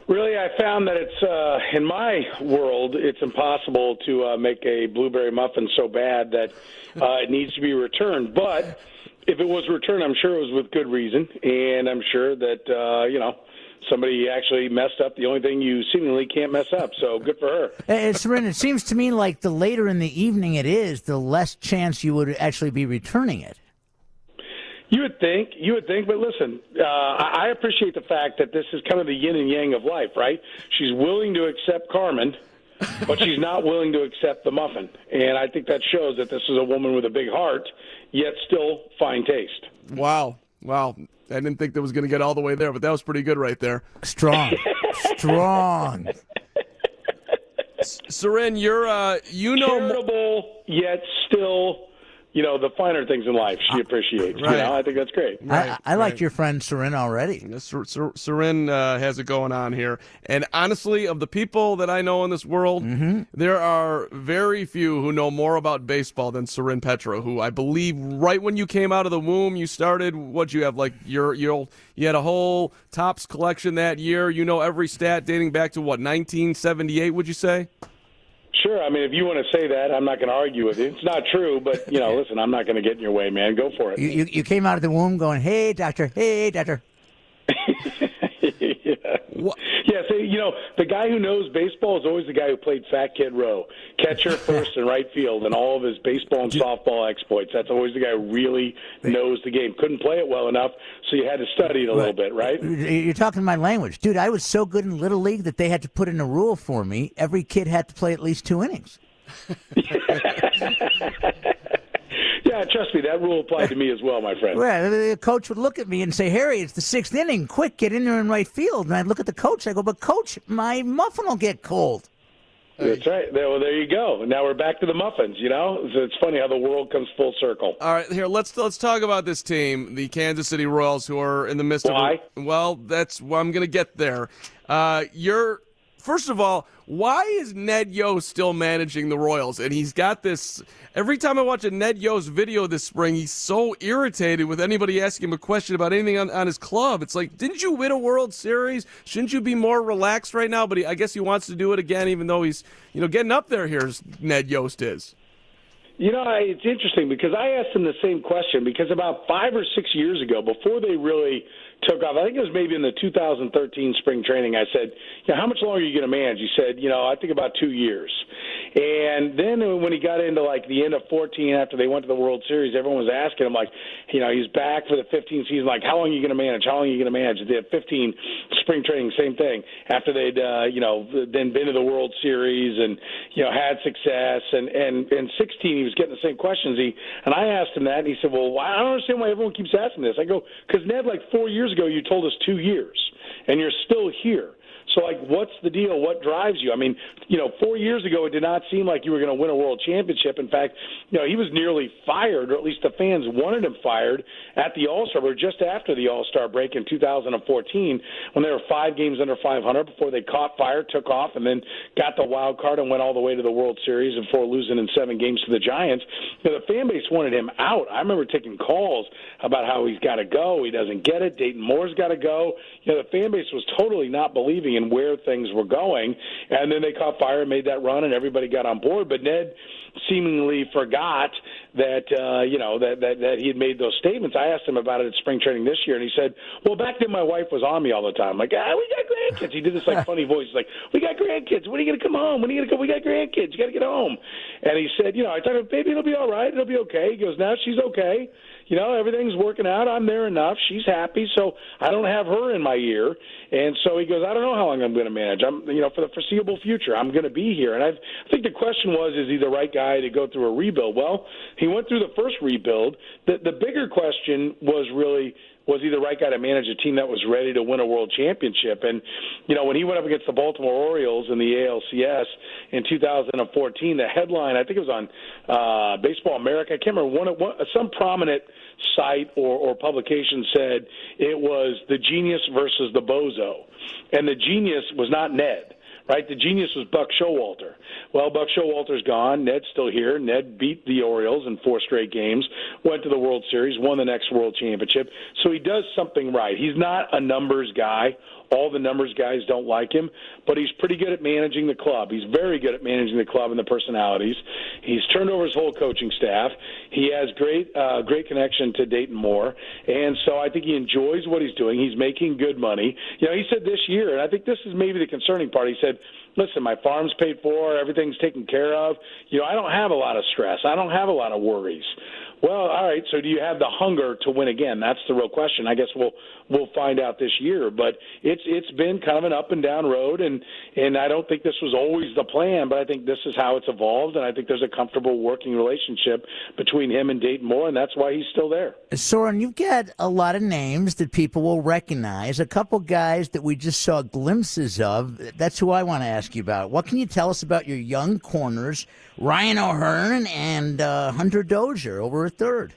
Really, I found that it's uh, in my world, it's impossible to uh, make a blueberry muffin so bad that uh, it needs to be returned. But if it was returned, I'm sure it was with good reason, and I'm sure that uh, you know somebody actually messed up the only thing you seemingly can't mess up. So good for her. *laughs* Uh, Soren, it seems to me like the later in the evening it is, the less chance you would actually be returning it. You would think, you would think, but listen, uh, I I appreciate the fact that this is kind of the yin and yang of life, right? She's willing to accept Carmen, but she's *laughs* not willing to accept the muffin, and I think that shows that this is a woman with a big heart, yet still fine taste. Wow. Wow. I didn't think that was going to get all the way there, but that was pretty good right there. Strong. Strong. Soren, you're, uh, you know, mo- Charitable, yet still, you know, the finer things in life she appreciates. Right. You know, I think that's great. I, I like your friend Soren already. Sor- Sor- Soren uh, has it going on here. And honestly, of the people that I know in this world, there are very few who know more about baseball than Soren Petro, who I believe right when you came out of the womb, you started what you have like your your you had a whole Topps collection that year. You know every stat dating back to what 1978. Would you say? Sure. I mean, if you want to say that, I'm not going to argue with you. It's not true, but you know, *laughs* listen, I'm not going to get in your way, man. Go for it. You, you, you came out of the womb going, hey, doctor, hey, doctor. *laughs* yeah. yeah, so, you know, the guy who knows baseball is always the guy who played Fat Kid Row, catcher, *laughs* first, and right field, and all of his baseball and softball exploits. That's always the guy who really knows the game. Couldn't play it well enough, so you had to study it a little bit, right? You're talking my language. Dude, I was so good in Little League that they had to put in a rule for me. Every kid had to play at least two innings. *laughs* *laughs* Yeah, trust me, that rule applied to me as well, my friend. Well, the coach would look at me and say, Harry, it's the sixth inning. Quick, get in there in right field. And I'd look at the coach. I go, but coach, my muffin will get cold. That's right. There, well, there you go. Now we're back to the muffins. You know, so it's funny how the world comes full circle. All right, here let's let's talk about this team, the Kansas City Royals, who are in the midst Why? of. Well, that's well, I'm going to get there. Uh, you're first of all, why is Ned Yost still managing the Royals? And he's got this. Every time I watch a Ned Yost video this spring, he's so irritated with anybody asking him a question about anything on, on his club. It's like, didn't you win a World Series? Shouldn't you be more relaxed right now? But he, I guess he wants to do it again, even though he's, you know, getting up there. Here's Ned Yost is. You know, it's interesting because I asked him the same question because about five or six years ago, before they really took off. I think it was maybe in the 2013 spring training. I said, "Yeah, how much longer are you going to manage?" He said, "You know, I think about two years." And then when he got into like the end of 14, after they went to the World Series, everyone was asking him like, you know, he's back for the 15 season. Like, how long are you going to manage? How long are you going to manage? Had 15 spring training, same thing. After they'd, uh, you know, then been to the World Series and you know had success, and and and 16 he was getting the same questions. He and I asked him that, and he said, "Well, I don't understand why everyone keeps asking this." I go, "Because Ned, like four years ago, you told us two years, and you're still here." So, like, what's the deal? What drives you? I mean, you know, four years ago, it did not seem like you were going to win a world championship. In fact, you know, he was nearly fired, or at least the fans wanted him fired at the All Star, or just after the All Star break in 2014, when they were five games under 500 before they caught fire, took off, and then got the wild card and went all the way to the World Series before losing in seven games to the Giants. You know, the fan base wanted him out. I remember taking calls about how he's got to go. He doesn't get it. Dayton Moore's got to go. You know, the fan base was totally not believing in where things were going. And then they caught fire and made that run, and everybody got on board. But Ned seemingly forgot that uh, you know that, that that he had made those statements. I asked him about it at spring training this year, and he said, "Well, back then my wife was on me all the time. Like, ah, we got grandkids." He did this like *laughs* funny voice, like, "We got grandkids. When are you gonna come home? When are you gonna come? We got grandkids. You got to get home." And he said, "You know, I thought, baby, it'll be all right. It'll be okay." He goes, "Now she's okay." You know, everything's working out. I'm there enough. She's happy, so I don't have her in my ear. And so he goes, I don't know how long I'm going to manage. I'm, you know, for the foreseeable future, I'm going to be here. And I've, I think the question was, is he the right guy to go through a rebuild? Well, he went through the first rebuild. The the bigger question was really was he the right guy to manage a team that was ready to win a world championship? And you know, when he went up against the Baltimore Orioles in the ALCS in 2014, the headline I think it was on uh, Baseball America. I can't remember one, one some prominent site or, or publication said it was the genius versus the bozo, and the genius was not Ned right? The genius was Buck Showalter. Well, Buck Showalter's gone. Ned's still here. Ned beat the Orioles in four straight games, went to the World Series, won the next World Championship. So he does something right. He's not a numbers guy. All the numbers guys don't like him, but he's pretty good at managing the club. He's very good at managing the club and the personalities. He's turned over his whole coaching staff. He has great, uh, great connection to Dayton Moore, and so I think he enjoys what he's doing. He's making good money. You know, he said this year, and I think this is maybe the concerning part. He said, "Listen, my farm's paid for, everything's taken care of. You know, I don't have a lot of stress. I don't have a lot of worries." Well, all right. So do you have the hunger to win again? That's the real question. I guess we'll we'll find out this year. But it's it's been kind of an up and down road, and and I don't think this was always the plan, but I think this is how it's evolved, and I think there's a comfortable working relationship between him and Dayton Moore, and that's why he's still there. Soren, you've got a lot of names that people will recognize. A couple guys that we just saw glimpses of. That's who I want to ask you about. What can you tell us about your young corners, Ryan O'Hearn and uh, Hunter Dozier over a third.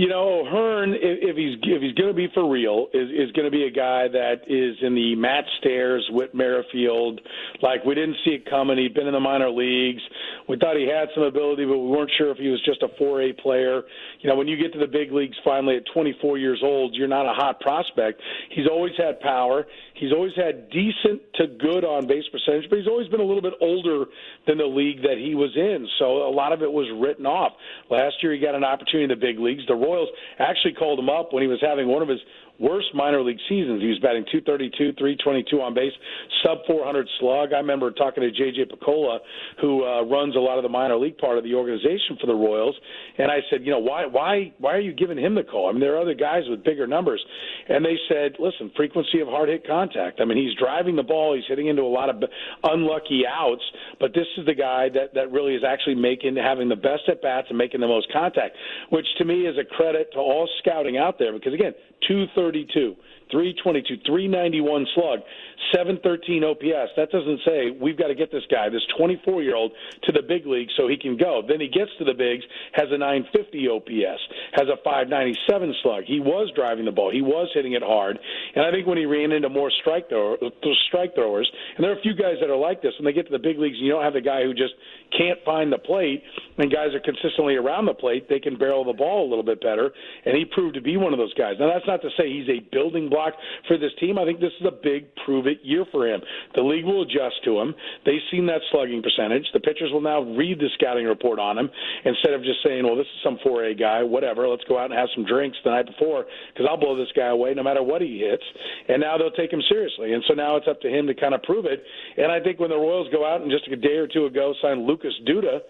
You know, Hearn, if, he's if he's going to be for real, is is going to be a guy that is in the Matt Stairs, Whit Merrifield. Like we didn't see it coming. He'd been in the minor leagues. We thought he had some ability, but we weren't sure if he was just a 4A player. You know, when you get to the big leagues finally at 24 years old, you're not a hot prospect. He's always had power. He's always had decent to good on base percentage, but he's always been a little bit older than the league that he was in. So a lot of it was written off. Last year, he got an opportunity in the big leagues. The Royals actually called him up when he was having one of his worst minor league seasons. He was batting 232, 322 on base, sub 400 slug. I remember talking to JJ Picollo, who uh, runs a lot of the minor league part of the organization for the Royals, and I said, you know, why why why are you giving him the call? I mean, there are other guys with bigger numbers, and they said, listen, frequency of hard hit contact. I mean, he's driving the ball, he's hitting into a lot of unlucky outs, but this is the guy that that really is actually making having the best at bats and making the most contact, which to me is a credit to all scouting out there because again 232, 322, 391 slug. 713 OPS. That doesn't say we've got to get this guy, this 24 year old, to the big league so he can go. Then he gets to the bigs, has a 950 OPS, has a 597 slug. He was driving the ball, he was hitting it hard. And I think when he ran into more strike, thrower, strike throwers, and there are a few guys that are like this, when they get to the big leagues, you don't have the guy who just can't find the plate, and guys are consistently around the plate, they can barrel the ball a little bit better. And he proved to be one of those guys. Now, that's not to say he's a building block block for this team. I think this is a big prove it year for him. The league will adjust to him. They've seen that slugging percentage. The pitchers will now read the scouting report on him instead of just saying, well, this is some 4A guy, whatever. Let's go out and have some drinks the night before because I'll blow this guy away no matter what he hits. And now they'll take him seriously. And so now it's up to him to kind of prove it. And I think when the Royals go out and just a day or two ago signed Lucas Duda,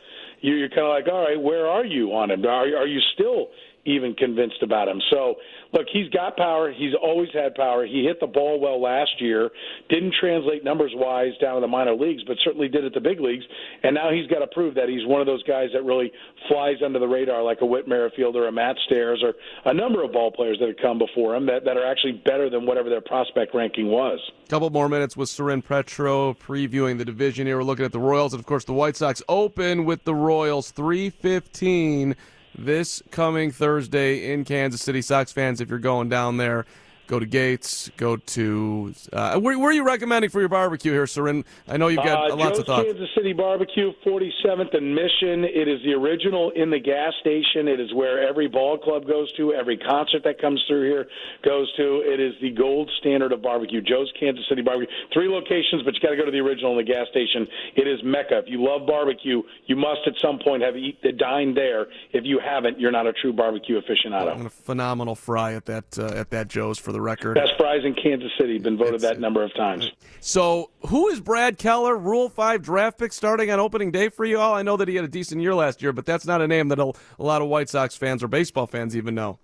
you're kind of like, all right, where are you on him? Are, are you still even convinced about him. So, look, he's got power. He's always had power. He hit the ball well last year. Didn't translate numbers wise down to the minor leagues, but certainly did at the big leagues. And now he's got to prove that he's one of those guys that really flies under the radar, like a Whit Merrifield or a Matt Stairs or a number of ball players that have come before him that, that are actually better than whatever their prospect ranking was. Couple more minutes with Soren Petro previewing the division here. We're looking at the Royals and of course the White Sox open with the Royals 315 this coming Thursday in Kansas City. Sox fans, if you're going down there, go to Gates, go to. Uh, where, where, are you recommending for your barbecue here, Soren? I know you've got uh, lots Joe's of thoughts. Kansas City Barbecue, 47th and Mission. It is the original in the gas station. It is where every ball club goes to, every concert that comes through here goes to. It is the gold standard of barbecue. Joe's Kansas City Barbecue. Three locations, but you got to go to the original in the gas station. It is Mecca. If you love barbecue, you must at some point have eat the dine there. If you haven't, you're not a true barbecue aficionado. And a phenomenal fry at that uh, at that Joe's for the record. Best fries in Kansas City. Been voted it's, that number of times. So, who is Brad Keller, Rule Five draft pick, starting on opening day for you all? I know that he had a decent year last year, but that's not a name that a, a lot of White Sox fans or baseball fans even know.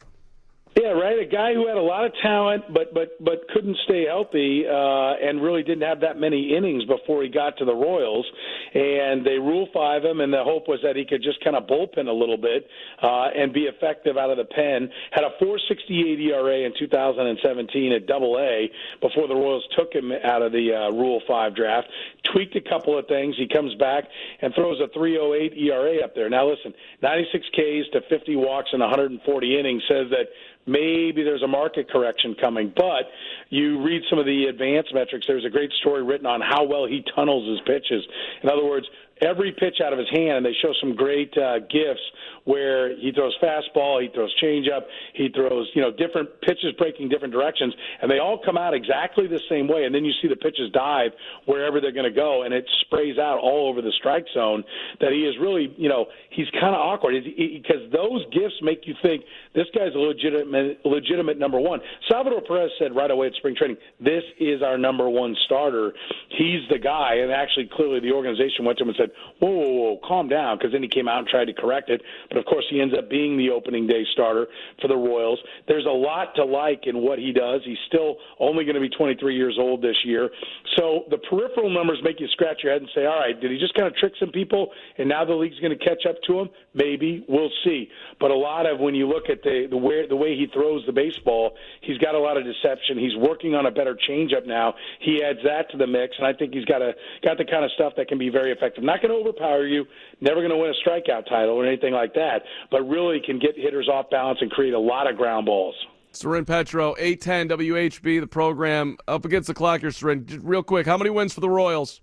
Yeah, right. A guy who had a lot of talent, but but but couldn't stay healthy, uh, and really didn't have that many innings before he got to the Royals. And they rule five him, and the hope was that he could just kind of bullpen a little bit uh, and be effective out of the pen. Had a 4.68 ERA in 2017 at Double A before the Royals took him out of the uh, Rule Five draft. Tweaked a couple of things. He comes back and throws a 3.08 ERA up there. Now listen, 96 Ks to 50 walks and 140 innings says that maybe there's a market correction coming. But you read some of the advanced metrics. There's a great story written on how well he tunnels his pitches. In other words, every pitch out of his hand, and they show some great uh, GIFs where he throws fastball, he throws changeup, he throws you know different pitches breaking different directions, and they all come out exactly the same way. And then you see the pitches dive wherever they're going to go, and it sprays out all over the strike zone. That he is really you know he's kind of awkward because those GIFs make you think this guy's a legitimate legitimate number one. Salvador Perez said right away at spring training, "This is our number one starter. He's the guy." And actually, clearly the organization went to him and said, "Whoa, whoa, whoa, calm down," because then he came out and tried to correct it. But of course, he ends up being the opening day starter for the Royals. There's a lot to like in what he does. He's still only going to be 23 years old this year. So the peripheral numbers make you scratch your head and say, all right, did he just kind of trick some people and now the league's going to catch up to him? Maybe. We'll see. But a lot of when you look at the, the, way, the way he throws the baseball, he's got a lot of deception. He's working on a better changeup now. He adds that to the mix, and I think he's got, a, got the kind of stuff that can be very effective. Not going to overpower you, never going to win a strikeout title or anything like that but really can get hitters off balance and create a lot of ground balls. Soren Petro, 810 WHB, the program up against the clock here, Soren. Real quick, how many wins for the Royals?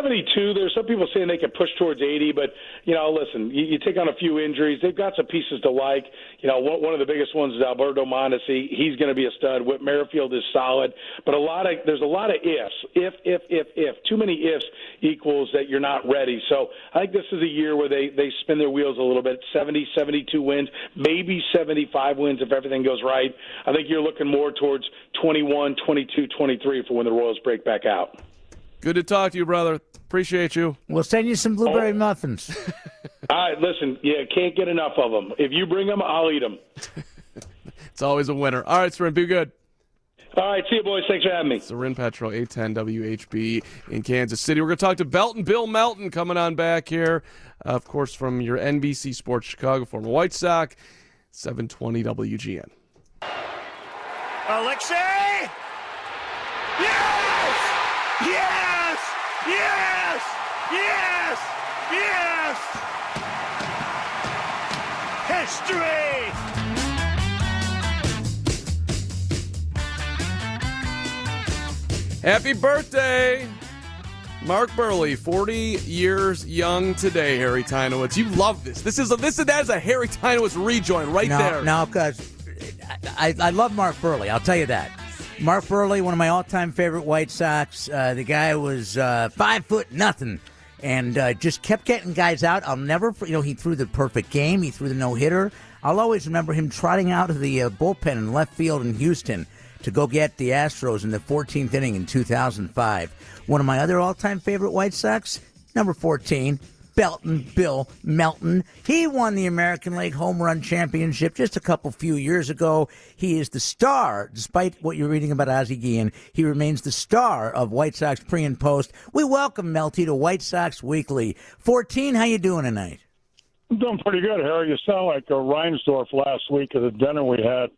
72. There's some people saying they could push towards 80, but you know, listen, you, you take on a few injuries. They've got some pieces to like. You know, one, one of the biggest ones is Alberto Mondesi. He's going to be a stud. Whit Merrifield is solid, but a lot of there's a lot of ifs. If if if if too many ifs equals that you're not ready. So I think this is a year where they they spin their wheels a little bit. 70, 72 wins, maybe 75 wins if everything goes right. I think you're looking more towards 21, 22, 23 for when the Royals break back out. Good to talk to you, brother. Appreciate you. We'll send you some blueberry oh. muffins. *laughs* All right, listen, yeah, can't get enough of them. If you bring them, I'll eat them. *laughs* it's always a winner. All right, Soren, be good. All right, see you, boys. Thanks for having me. Soren Petro, 810 WHB in Kansas City. We're going to talk to Belton Bill Melton coming on back here, of course, from your NBC Sports Chicago, former White Sox, 720 WGN. Alexei! Yes! Yes! Yes! Yes! Yes! History! Happy birthday! Mark Buehrle, 40 years young today, Harry Teinowitz. You love this. This is a, this is that is a Harry Teinowitz rejoin right no, there. No, because I, I love Mark Buehrle. I'll tell you that. Mark Buehrle, one of my all-time favorite White Sox. Uh, the guy was uh, five foot nothing, and uh, just kept getting guys out. I'll never, you know, he threw the perfect game. He threw the no hitter. I'll always remember him trotting out of the uh, bullpen in left field in Houston to go get the Astros in the 14th inning in 2005. One of my other all-time favorite White Sox, number 14, Belton Bill Melton. He won the American League Home Run Championship just a couple few years ago. He is the star, despite what you're reading about Ozzie Guillen. He remains the star of White Sox pre and post. We welcome Melty to White Sox Weekly. 14, how you doing tonight? I'm doing pretty good, Harry. You sound like a Reinsdorf last week at the dinner we had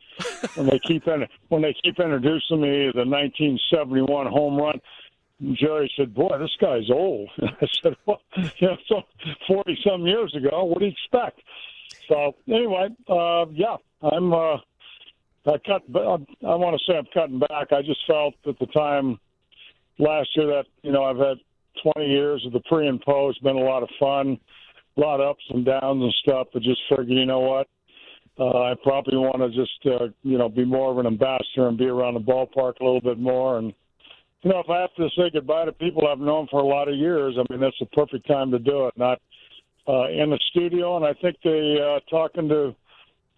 when they keep when they keep introducing me the 1971 home run. Jerry said, "Boy, this guy's old." *laughs* I said, "Well, know, so forty some years ago. What do you expect?" So anyway, uh, yeah, I'm. Uh, I cut. I want to say I'm cutting back. I just felt at the time last year that you know I've had 20 years of the pre and post, been a lot of fun a lot of ups and downs and stuff, but just figured, you know what, uh, I probably want to just, uh, you know, be more of an ambassador and be around the ballpark a little bit more. And, you know, if I have to say goodbye to people I've known for a lot of years, I mean, that's the perfect time to do it, not uh, in the studio. And I think they, uh, talking to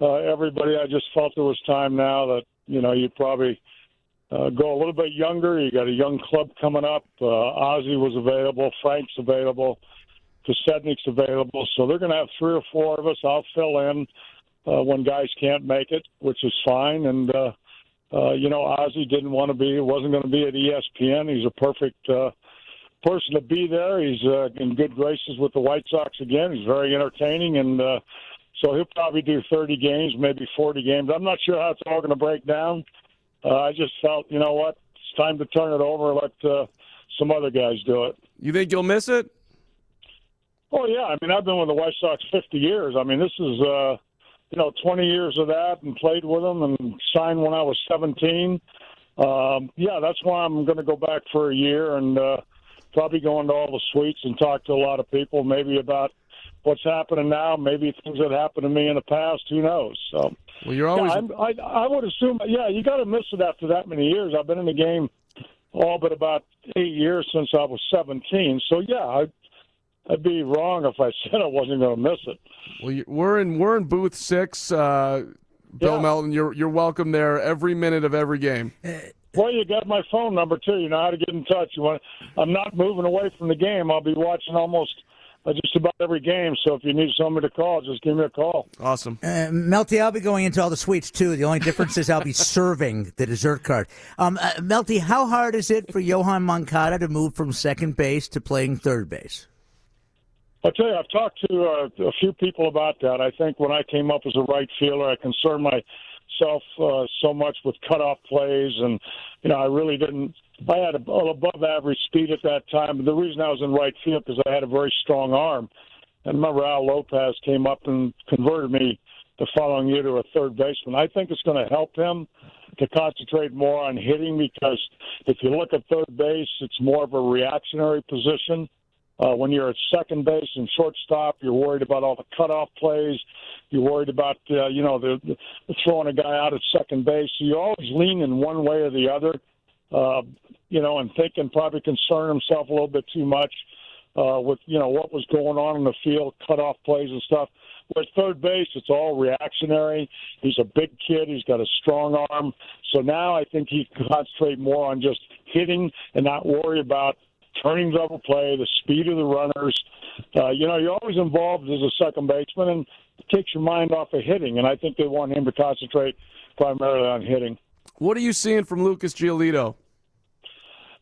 uh, everybody, I just felt it was time now that, you know, you probably uh, go a little bit younger. You got a young club coming up. Uh, Ozzie was available. Frank's available. Podsednik's available, so they're going to have three or four of us. I'll fill in uh, when guys can't make it, which is fine. And uh, uh, you know, Ozzie didn't want to be, wasn't going to be at ESPN. He's a perfect uh, person to be there. He's uh, in good graces with the White Sox again. He's very entertaining, and uh, so he'll probably do 30 games, maybe 40 games. I'm not sure how it's all going to break down. Uh, I just felt, you know what, it's time to turn it over and let uh, some other guys do it. You think you'll miss it? Oh yeah, I mean I've been with the White Sox 50 years. I mean this is uh, you know 20 years of that, and played with them, and signed when I was 17. Um, yeah, that's why I'm going to go back for a year and uh, probably go into all the suites and talk to a lot of people, maybe about what's happening now, maybe things that happened to me in the past. Who knows? So. Well, you're always. Yeah, I, I, I would assume. Yeah, you got to miss it after that many years. I've been in the game all but about eight years since I was 17. So yeah, I I'd be wrong if I *laughs* said I wasn't going to miss it. Well, we're in we're in booth six. Uh, Bill yeah. Melton, you're you're welcome there every minute of every game. Well, you got my phone number too. You know how to get in touch. You want? I'm not moving away from the game. I'll be watching almost uh, just about every game. So if you need somebody to call, just give me a call. Awesome. Uh, Melty, I'll be going into all the suites too. The only difference is I'll be *laughs* serving the dessert card. Um, uh, Melty, how hard is it for Yoan Moncada to move from second base to playing third base? I'll tell you, I've talked to uh, a few people about that. I think when I came up as a right fielder, I concerned myself uh, so much with cutoff plays, and you know, I really didn't. I had an above average speed at that time. But the reason I was in right field because I had a very strong arm. And remember, Al Lopez came up and converted me the following year to a third baseman. I think it's going to help him to concentrate more on hitting because if you look at third base, it's more of a reactionary position. Uh, when you're at second base and shortstop, you're worried about all the cutoff plays. You're worried about, uh, you know, the, the throwing a guy out at second base. So you always lean in one way or the other, uh, you know, and thinking probably concern himself a little bit too much uh, with, you know, what was going on in the field, cutoff plays and stuff. With third base, it's all reactionary. He's a big kid. He's got a strong arm. So now I think he can concentrate more on just hitting and not worry about turning double play, the speed of the runners. Uh, you know, you're always involved as a second baseman, and it takes your mind off of hitting. And I think they want him to concentrate primarily on hitting. What are you seeing from Lucas Giolito?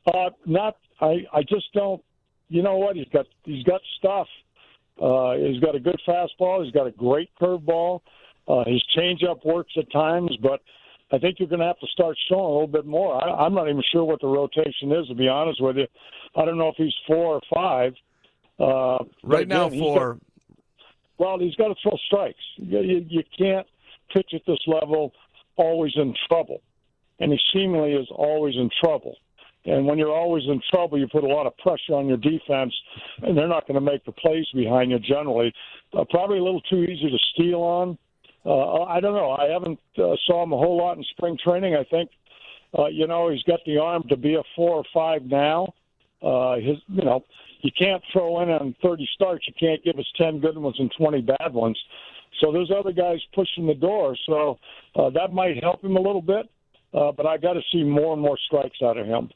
Uh, not. I. I just don't. You know what? He's got. He's got stuff. Uh, he's got a good fastball. He's got a great curveball. Uh, his changeup works at times, but I think you're going to have to start showing a little bit more. I, I'm not even sure what the rotation is, to be honest with you. I don't know if he's four or five. Uh, right now, again, four. Got, well, he's got to throw strikes. You, you, you can't pitch at this level always in trouble, and he seemingly is always in trouble. And when you're always in trouble, you put a lot of pressure on your defense, and they're not going to make the plays behind you generally. Uh, probably a little too easy to steal on. Uh, I don't know. I haven't uh, saw him a whole lot in spring training. I think, uh, you know, he's got the arm to be a four or five now. Uh, his, you know, you can't throw in on 30 starts. You can't give us 10 good ones and 20 bad ones. So there's other guys pushing the door. So uh, that might help him a little bit. Uh, but I got to see more and more strikes out of him.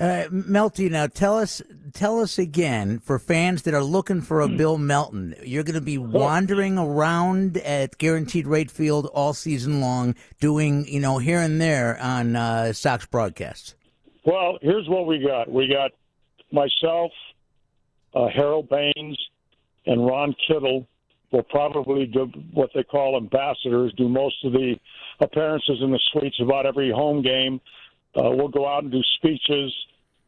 Uh, Melty, now tell us, tell us again for fans that are looking for a Hmm. Bill Melton. You're going to be wandering around at Guaranteed Rate Field all season long, doing you know here and there on uh, Sox broadcasts. Well, here's what we got. We got myself, uh, Harold Baines, and Ron Kittle will probably do what they call ambassadors, do most of the appearances in the suites about every home game. Uh, we'll go out and do speeches,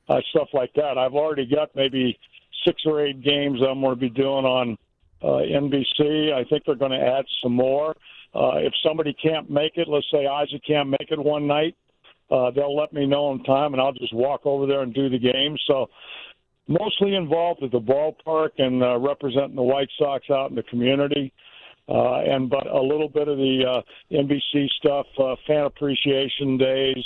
uh, stuff like that. I've already got maybe six or eight games I'm going to be doing on uh, NBC. I think they're going to add some more. Uh, if somebody can't make it, let's say Isaac can't make it one night, uh, they'll let me know in time, and I'll just walk over there and do the game. So, mostly involved at the ballpark and uh, representing the White Sox out in the community, uh, and but a little bit of the uh, NBC stuff, uh, fan appreciation days,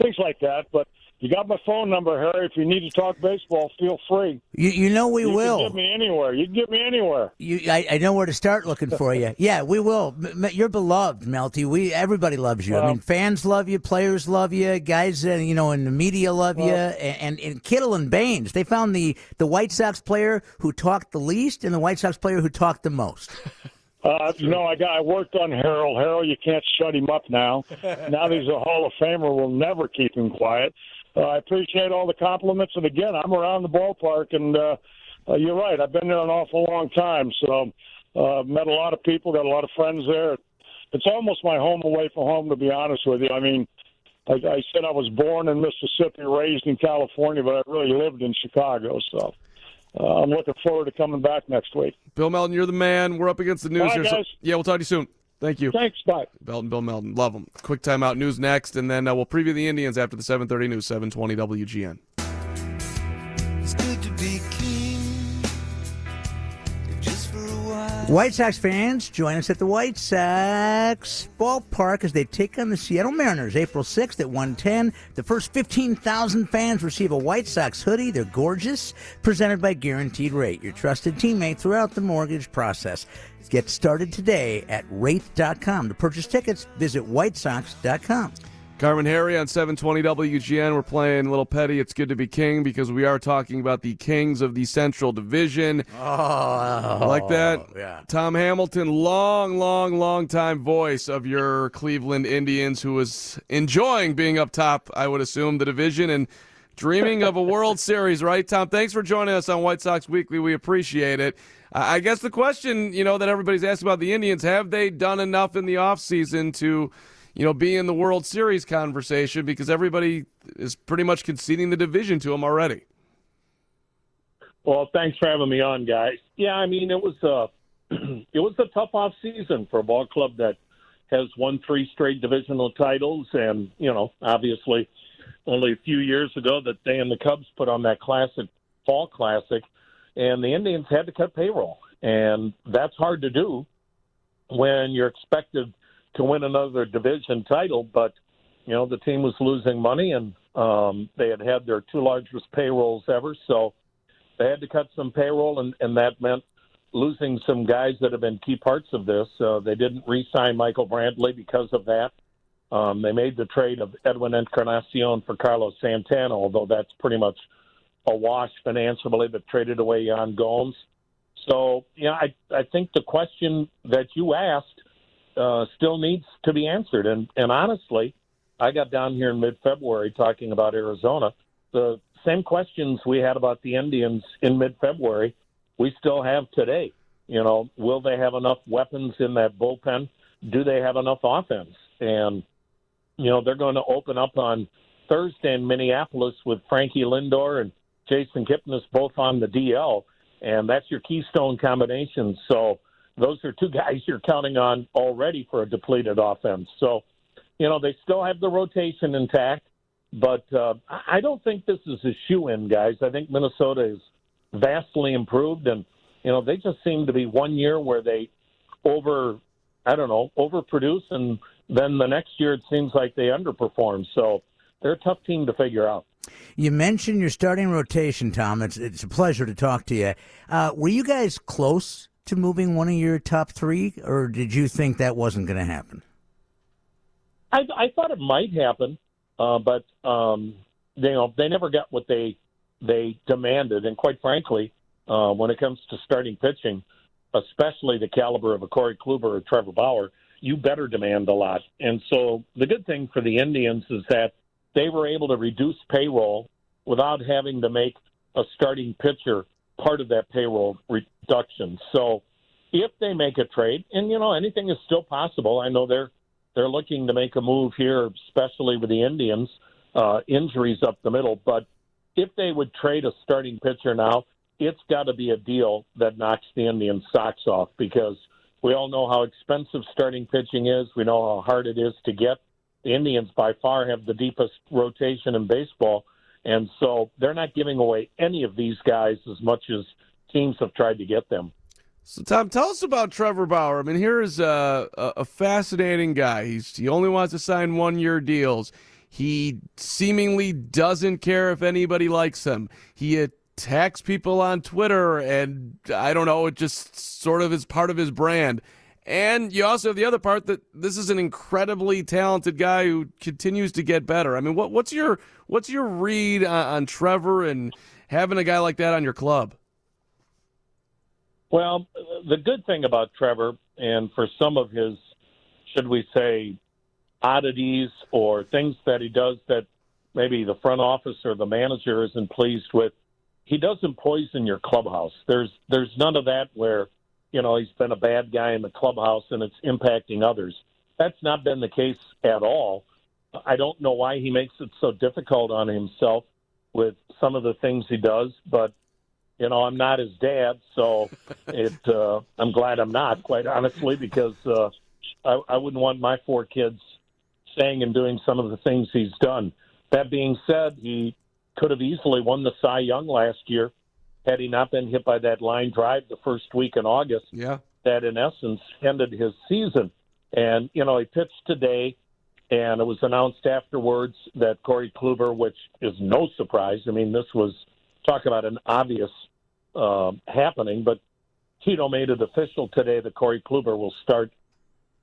things like that. But you got my phone number, Harry. If you need to talk baseball, feel free. You, you know we will. you will. Can get me anywhere. You can get me anywhere. You, I, I know where to start looking for you. *laughs* Yeah, we will. You're beloved, Melty. We everybody loves you. I mean, fans love you, players love you, guys, uh, you know, in the media love you, and, and Kittle and Baines. They found the the White Sox player who talked the least and the White Sox player who talked the most. *laughs* Uh, no, I got. I worked on Harold. Harold, you can't shut him up now. *laughs* now that he's a Hall of Famer, we'll never keep him quiet. Uh, I appreciate all the compliments, and again, I'm around the ballpark, and uh, uh, you're right. I've been there an awful long time, so uh, met a lot of people, got a lot of friends there. It's almost my home away from home, to be honest with you. I mean, I, I said I was born in Mississippi, raised in California, but I really lived in Chicago. So uh, I'm looking forward to coming back next week. Bill Melton, you're the man. We're up against the news Bye, here. so- yeah, we'll talk to you soon. Thank you. Thanks. Bye. Belton, Bill Melton. Love them. Quick timeout news next, and then uh, we'll preview the Indians after the 7:30 news, 7:20 WGN. It's good to be king. Just for a while. White Sox fans, join us at the White Sox ballpark as they take on the Seattle Mariners April 6th at 110. The first 15,000 fans receive a White Sox hoodie. They're gorgeous, presented by Guaranteed Rate, your trusted teammate throughout the mortgage process. Get started today at rate.com. To purchase tickets, visit whitesox.com. Carmen Harry on 720 WGN. We're playing Little Petty. It's good to be king because we are talking about the kings of the Central Division. Oh, like that? yeah. Tom Hamilton, long, long, long time voice of your Cleveland Indians, who was enjoying being up top, I would assume, the division and dreaming of a World Series, right, Tom? Thanks for joining us on White Sox Weekly. We appreciate it. I guess the question, you know, that everybody's asked about the Indians, have they done enough in the offseason to, you know, be in the World Series conversation because everybody is pretty much conceding the division to them already. Well, thanks for having me on, guys. Yeah, I mean it was a *clears throat* it was a tough off season for a ball club that has won three straight divisional titles, and you know, obviously, only a few years ago that they and the Cubs put on that classic fall classic, and the Indians had to cut payroll, and that's hard to do when you're expected to win another division title, but you know the team was losing money, and um, they had had their two largest payrolls ever, so they had to cut some payroll, and, and that meant losing some guys that have been key parts of this. Uh, they didn't re-sign Michael Brantley because of that. Um, they made the trade of Edwin Encarnacion for Carlos Santana, although that's pretty much a wash financially, but traded away Yan Gomes. So, yeah, I, I think the question that you asked uh, still needs to be answered. And, and honestly, I got down here in mid-February talking about Arizona. The same questions we had about the Indians in mid-February, we still have today. You know, will they have enough weapons in that bullpen? Do they have enough offense? And you know, they're going to open up on Thursday in Minneapolis with Frankie Lindor and Jason Kipnis both on the DL, and that's your keystone combination. So those are two *laughs* guys you're counting on already for a depleted offense. So, you know, they still have the rotation intact, but uh, I don't think this is a shoe in, guys. I think Minnesota is vastly improved, and you know, they just seem to be one year where they over I don't know, overproduce, and then the next year it seems like they underperform. So they're a tough team to figure out. You mentioned your starting rotation, Tom. It's it's a pleasure to talk to you. Uh, were you guys close to moving one of your top three, or did you think that wasn't going to happen? I, I thought it might happen, uh, but um, you know they never got what they they demanded, and quite frankly, uh, when it comes to starting pitching, especially the caliber of a Corey Kluber or Trevor Bauer, you better demand a lot. And so the good thing for the Indians is that they were able to reduce payroll without having to make a starting pitcher part of that payroll reduction. So if they make a trade, and you know anything is still possible. I know they're they're looking to make a move here, especially with the Indians uh, injuries up the middle. But if they would trade a starting pitcher now, it's got to be a deal that knocks the Indians' socks off because we all know how expensive starting pitching is. We know how hard it is to get. The Indians by far have the deepest rotation in baseball, and so they're not giving away any of these guys as much as teams have tried to get them. So, Tom, tell us about Trevor Bauer. I mean, here is uh, a, a fascinating guy. He's he only wants to sign one year deals. He seemingly doesn't care if anybody likes him. He attacks people on Twitter, and I don't know, it just sort of is part of his brand. And you also have the other part that this is an incredibly talented guy who continues to get better. I mean, what, what's your what's your read on, on Trevor and having a guy like that on your club? Well, the good thing about Trevor, and for some of his, should we say, oddities or things that he does that maybe the front office or the manager isn't pleased with, he doesn't poison your clubhouse. There's there's none of that where, you know, he's been a bad guy in the clubhouse and it's impacting others. That's not been the case at all. I don't know why he makes it so difficult on himself with some of the things he does, but you know, I'm not his dad, so *laughs* it. Uh, I'm glad I'm not, quite honestly, because uh, I, I wouldn't want my four kids saying and doing some of the things he's done. That being said, he could have easily won the Cy Young last year had he not been hit by that line drive the first week in August. Yeah, that in essence ended his season. And you know, he pitched today, and it was announced afterwards that Corey Kluber, which is no surprise. I mean, this was talk about an obvious uh, happening, but Tito made it official today that Corey Kluber will start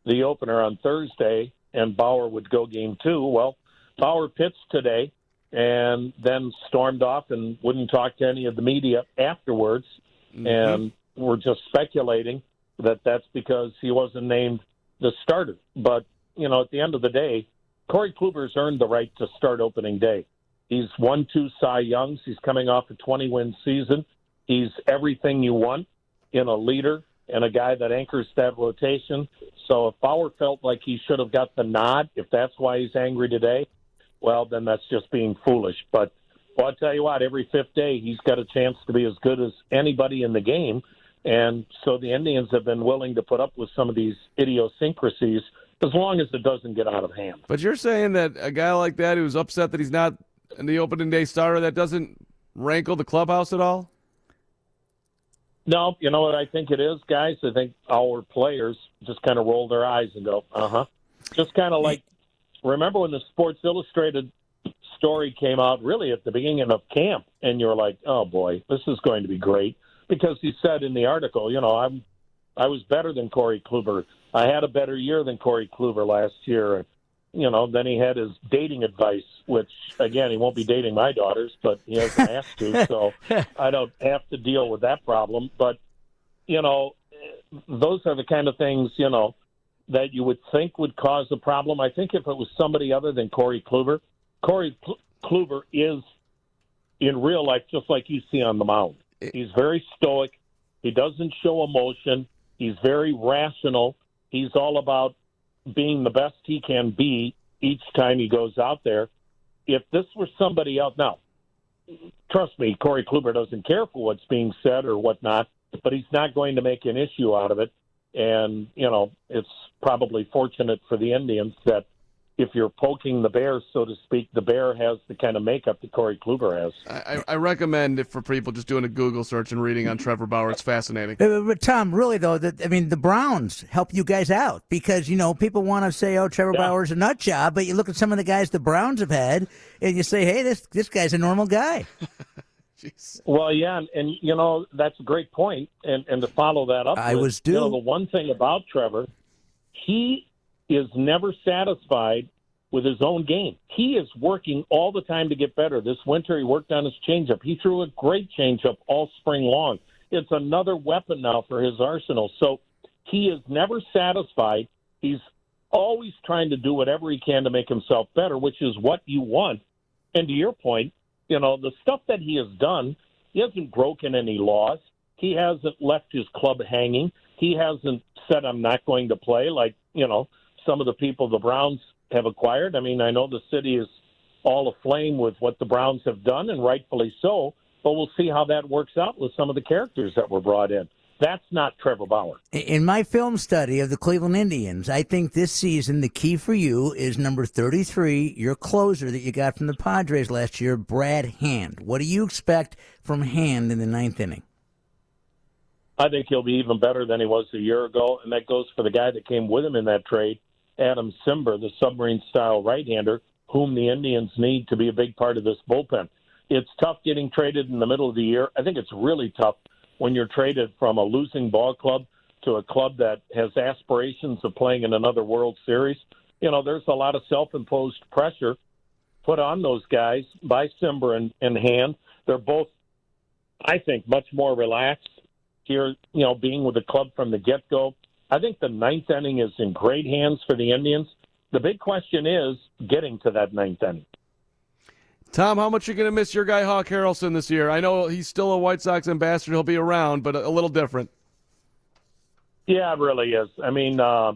the opener on Thursday, and Bauer would go game two. Well, Bauer pitched today and then stormed off and wouldn't talk to any of the media afterwards. Mm-hmm. And we're just speculating that that's because he wasn't named the starter. But, you know, at the end of the day, Corey Kluber's earned the right to start opening day. He's won two Cy Youngs. He's coming off a 20 win season. He's everything you want in a leader and a guy that anchors that rotation. So if Bauer felt like he should have got the nod, if that's why he's angry today, well, then that's just being foolish. But well, I'll tell you what, every fifth day he's got a chance to be as good as anybody in the game. And so the Indians have been willing to put up with some of these idiosyncrasies as long as it doesn't get out of hand. But you're saying that a guy like that who's upset that he's not in the opening day starter, that doesn't rankle the clubhouse at all? No, you know what I think it is, guys? I think our players just kind of roll their eyes and go, uh huh. Just kind of like, remember when the Sports Illustrated story came out really at the beginning of camp, and you're like, oh boy, this is going to be great. Because he said in the article, you know, I'm, I was better than Corey Kluber. I had a better year than Corey Kluber last year you know, then he had his dating advice, which again, he won't be dating my daughters, but he hasn't asked to, so *laughs* I don't have to deal with that problem. But you know, those are the kind of things you know that you would think would cause a problem. I think if it was somebody other than Corey Kluber, Corey Kluber is in real life just like you see on the mound. Eh. He's very stoic. He doesn't show emotion. He's very rational. He's all about being the best he can be each time he goes out there. If this were somebody else, now, trust me, Corey Kluber doesn't care for what's being said or whatnot, but he's not going to make an issue out of it. And, you know, it's probably fortunate for the Indians that if you're poking the bear, so to speak, the bear has the kind of makeup that Corey Kluber has. I, I recommend it for people just doing a Google search and reading on Trevor Bauer. It's fascinating. Uh, But Tom, really though, that I mean, the Browns help you guys out because you know people want to say, "Oh, Trevor Bauer's a nut job," but you look at some of the guys the Browns have had, and you say, "Hey, this this guy's a normal guy." *laughs* *laughs* Well, yeah, and, and you know that's a great point, and and to follow that up, I with, was You know, due. the one thing about Trevor, he is never satisfied with his own game. He is working all the time to get better. This winter, he worked on his changeup. He threw a great changeup all spring long. It's another weapon now for his arsenal. So he is never satisfied. He's always trying to do whatever he can to make himself better, which is what you want. And to your point, you know, the stuff that he has done, he hasn't broken any laws. He hasn't left his club hanging. He hasn't said, I'm not going to play like, you know, some of the people the Browns have acquired. I mean, I know the city is all aflame with what the Browns have done, and rightfully so, but we'll see how that works out with some of the characters that were brought in. That's not Trevor Bauer. In my film study of the Cleveland Indians, I think this season the key for you is number 33, your closer that you got from the Padres last year, Brad Hand. What do you expect from Hand in the ninth inning? I think he'll be even better than he was a year ago, and that goes for the guy that came with him in that trade, Adam Cimber, the submarine style right hander, whom the Indians need to be a big part of this bullpen. It's tough getting traded in the middle of the year. I think it's really tough when you're traded from a losing ball club to a club that has aspirations of playing in another World Series. You know, there's a lot of self imposed pressure put on those guys by Cimber and, and Hand. They're both, I think, much more relaxed here, you know, being with the club from the get go. I think the ninth inning is in great hands for the Indians. The big question is getting to that ninth inning. Tom, how much are you going to miss your guy Hawk Harrelson this year? I know he's still a White Sox ambassador. He'll be around, but a, little different. Yeah, it really is. I mean, uh,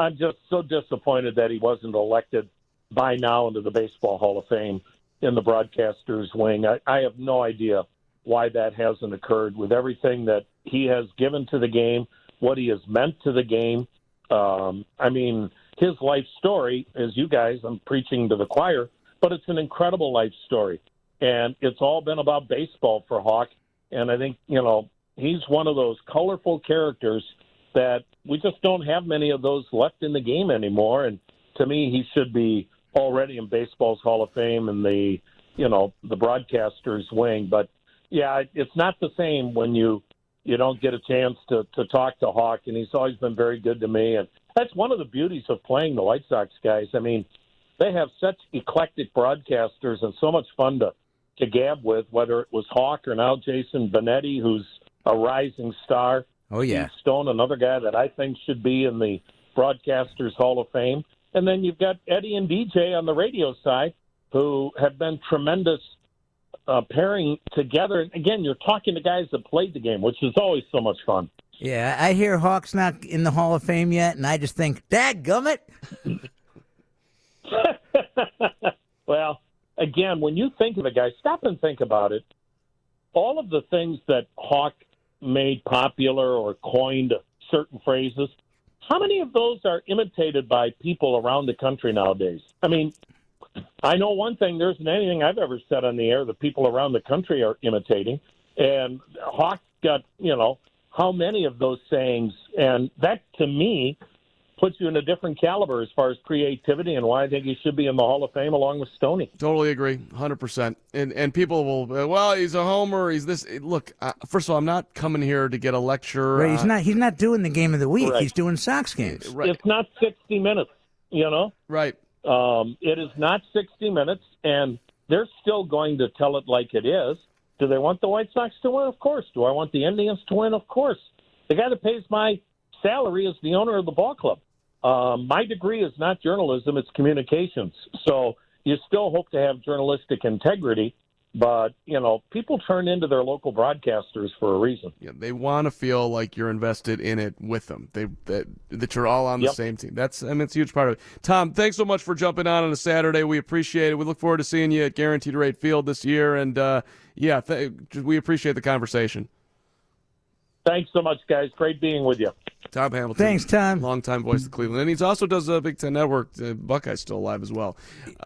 I'm just so disappointed that he wasn't elected by now into the Baseball Hall of Fame in the broadcasters wing. I, I have no idea why that hasn't occurred with everything that he has given to the game, what he has meant to the game. Um, I mean, his life story, as you guys, I'm preaching to the choir, but it's an incredible life story. And it's all been about baseball for Hawk. And I think, you know, he's one of those colorful characters that we just don't have many of those left in the game anymore. And to me, he should be already in baseball's Hall of Fame in the, you know, the broadcasters wing. But yeah, it's not the same when you you don't get a chance to to talk to Hawk, and he's always been very good to me. And that's one of the beauties of playing the White Sox guys. I mean, they have such eclectic broadcasters and so much fun to to gab with. Whether it was Hawk or now Jason Benetti, who's a rising star. Oh yeah, Steve Stone, another guy that I think should be in the Broadcasters Hall of Fame. And then you've got Eddie and DJ on the radio side, who have been tremendous uh, pairing together. And again, you're talking to guys that played the game, which is always so much fun. Yeah, I hear Hawk's not in the Hall of Fame yet, and I just think, Dad gummit. *laughs* *laughs* well, again, when you think of a guy, stop and think about it. All of the things that Hawk made popular or coined certain phrases, how many of those are imitated by people around the country nowadays? I mean, I know one thing, there isn't anything I've ever said on the air that people around the country are imitating. And Hawk got, you know, how many of those sayings? And that, to me, puts you in a different caliber as far as creativity and why I think he should be in the Hall of Fame along with Stoney. Totally agree, hundred percent. And and people will, uh, well, he's a homer. He's this. Look, uh, first of all, I'm not coming here to get a lecture. Right, he's uh, not. He's not doing the game of the week. Right. He's doing Sox games. It's not 60 minutes, you know? Right. Um, it is not 60 minutes, and they're still going to tell it like it is. Do they want the White Sox to win? Of course. Do I want the Indians to win? Of course. The guy that pays my salary is the owner of the ball club. Um, my degree is not journalism, it's communications. So you still hope to have journalistic integrity, but, you know, people turn into their local broadcasters for a reason. Yeah, they want to feel like you're invested in it with them. They that that you're all on the Yep. same team. That's I mean it's a huge part of it. Tom, thanks so much for jumping on on a Saturday. We appreciate it. We look forward to seeing you at Guaranteed Rate Field this year. And uh, yeah, th- we appreciate the conversation. Thanks so much, guys. Great being with you. Tom Hamilton. Thanks, Tom. Longtime voice of Cleveland. And he also does a Big Ten Network. Uh, Buckeye's still alive as well.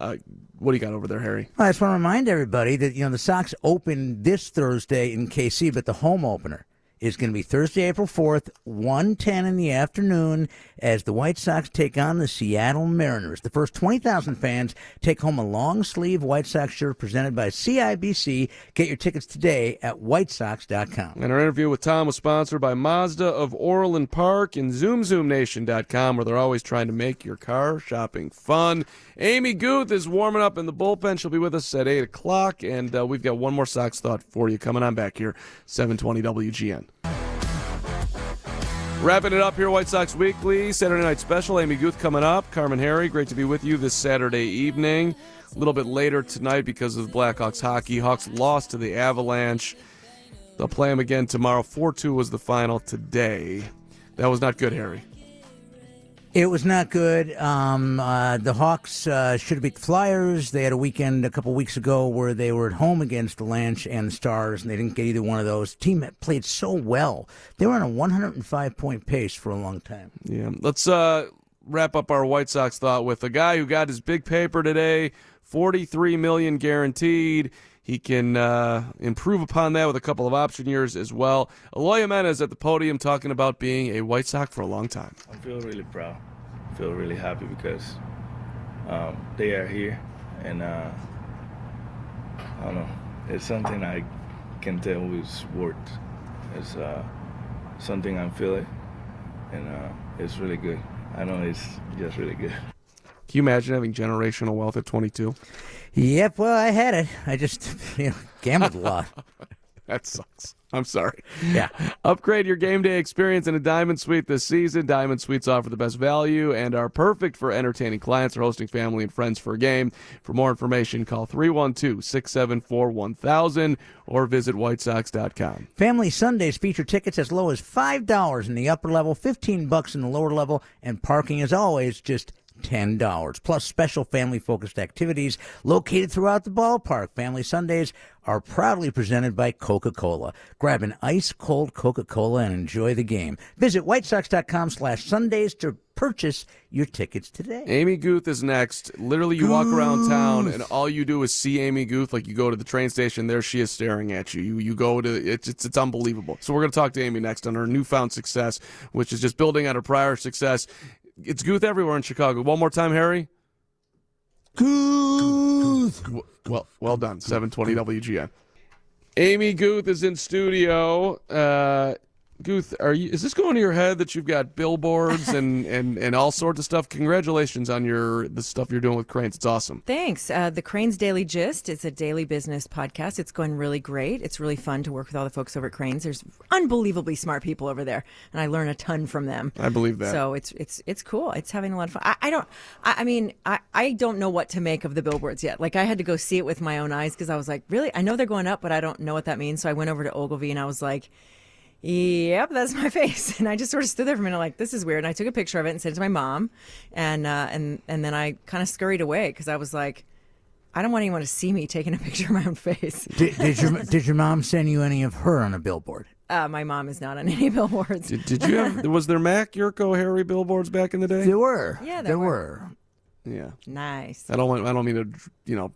Uh, what do you got over there, Harry? I just want to remind everybody that you know the Sox open this Thursday in KC, but the home opener is going to be Thursday, April 4th, 1:10 in the afternoon as the White Sox take on the Seattle Mariners. The first 20,000 fans take home a long-sleeve White Sox shirt presented by CIBC. Get your tickets today at whitesox.com. And our interview with Tom was sponsored by Mazda of Orland Park and ZoomZoomNation.com, where they're always trying to make your car shopping fun. Amy Guth is warming up in the bullpen. She'll be with us at 8 o'clock, and uh, we've got one more Sox thought for you coming on back here, 720 WGN. Wrapping it up here, White Sox Weekly, Saturday Night Special. Amy Guth coming up. Carmen Harry, great to be with you this Saturday evening. A little bit later tonight because of Blackhawks hockey. Hawks lost to the Avalanche. They'll play them again tomorrow. 4 2 was the final today. That was not good, Harry. It was not good. Um, uh, the Hawks uh, should have beat the Flyers. They had a weekend a couple weeks ago where they were at home against the Lanch and the Stars, and they didn't get either one of those. team that played so well. They were on a 105 point pace for a long time. Yeah. Let's uh, wrap up our White Sox thought with a guy who got his big paper today 43 million guaranteed. He can uh, improve upon that with a couple of option years as well. Eloy Jimenez at the podium talking about being a White Sox for a long time. I feel really proud. I feel really happy because um, they are here, and uh, I don't know. It's something I can tell is worked. It's uh, something I'm feeling, and uh, it's really good. I know it's just really good. Can you imagine having generational wealth at 22? Yep, well, I had it. I just *laughs* you know, gambled a lot. *laughs* that sucks. I'm sorry. Yeah. Upgrade your game day experience in a Diamond Suite this season. Diamond Suites offer the best value and are perfect for entertaining clients or hosting family and friends for a game. For more information, call 312 674 1000 or visit whitesox.com. Family Sundays feature tickets as low as $5 in the upper level, 15 bucks in the lower level, and parking as always just $10. Plus special family focused activities located throughout the ballpark. Family Sundays are proudly presented by Coca Cola. Grab an ice cold Coca Cola and enjoy the game. Visit whitesox.com slash Sundays to purchase your tickets today. Amy Guth is next. Literally, you walk around town and all you do is see Amy Guth. Like you go to the train station, there she is staring at you. You you go to it's it's, it's unbelievable. So we're gonna talk to Amy next on her newfound success, which is just building on her prior success. It's Guth everywhere in Chicago. One more time, Harry. Guth. Well, well done. 720 WGN. Amy Guth is in studio. Uh, Guth, are you? Is this going to your head that you've got billboards and, *laughs* and, and all sorts of stuff? Congratulations on your the stuff you're doing with Crain's. It's awesome. Thanks. Uh, the Crain's Daily Gist is a daily business podcast. It's going really great. It's really fun to work with all the folks over at Crain's. There's unbelievably smart people over there, and I learn a ton from them. I believe that. So it's it's it's cool. It's having a lot of fun. I, I don't. I, I mean, I, I don't know what to make of the billboards yet. Like I had to go see it with my own eyes because I was like, really? I know they're going up, but I don't know what that means. So I went over to Ogilvie and I was like. Yep, that's my *laughs* face. And I just sort of stood there for a minute, like this is weird. And I took a picture of it and sent it to my mom, and uh, and and then I kind of scurried away because I was like, I don't want anyone to see me taking a *laughs* picture of my own face. Did, did *laughs* your did your mom send you any of her on a billboard? Uh, my mom is not on any billboards. Did, did you have? was there Mac Jurko Harry billboards back in the day? There were. Yeah, there there were. were. Yeah. Nice. I don't want. I don't mean to. You know,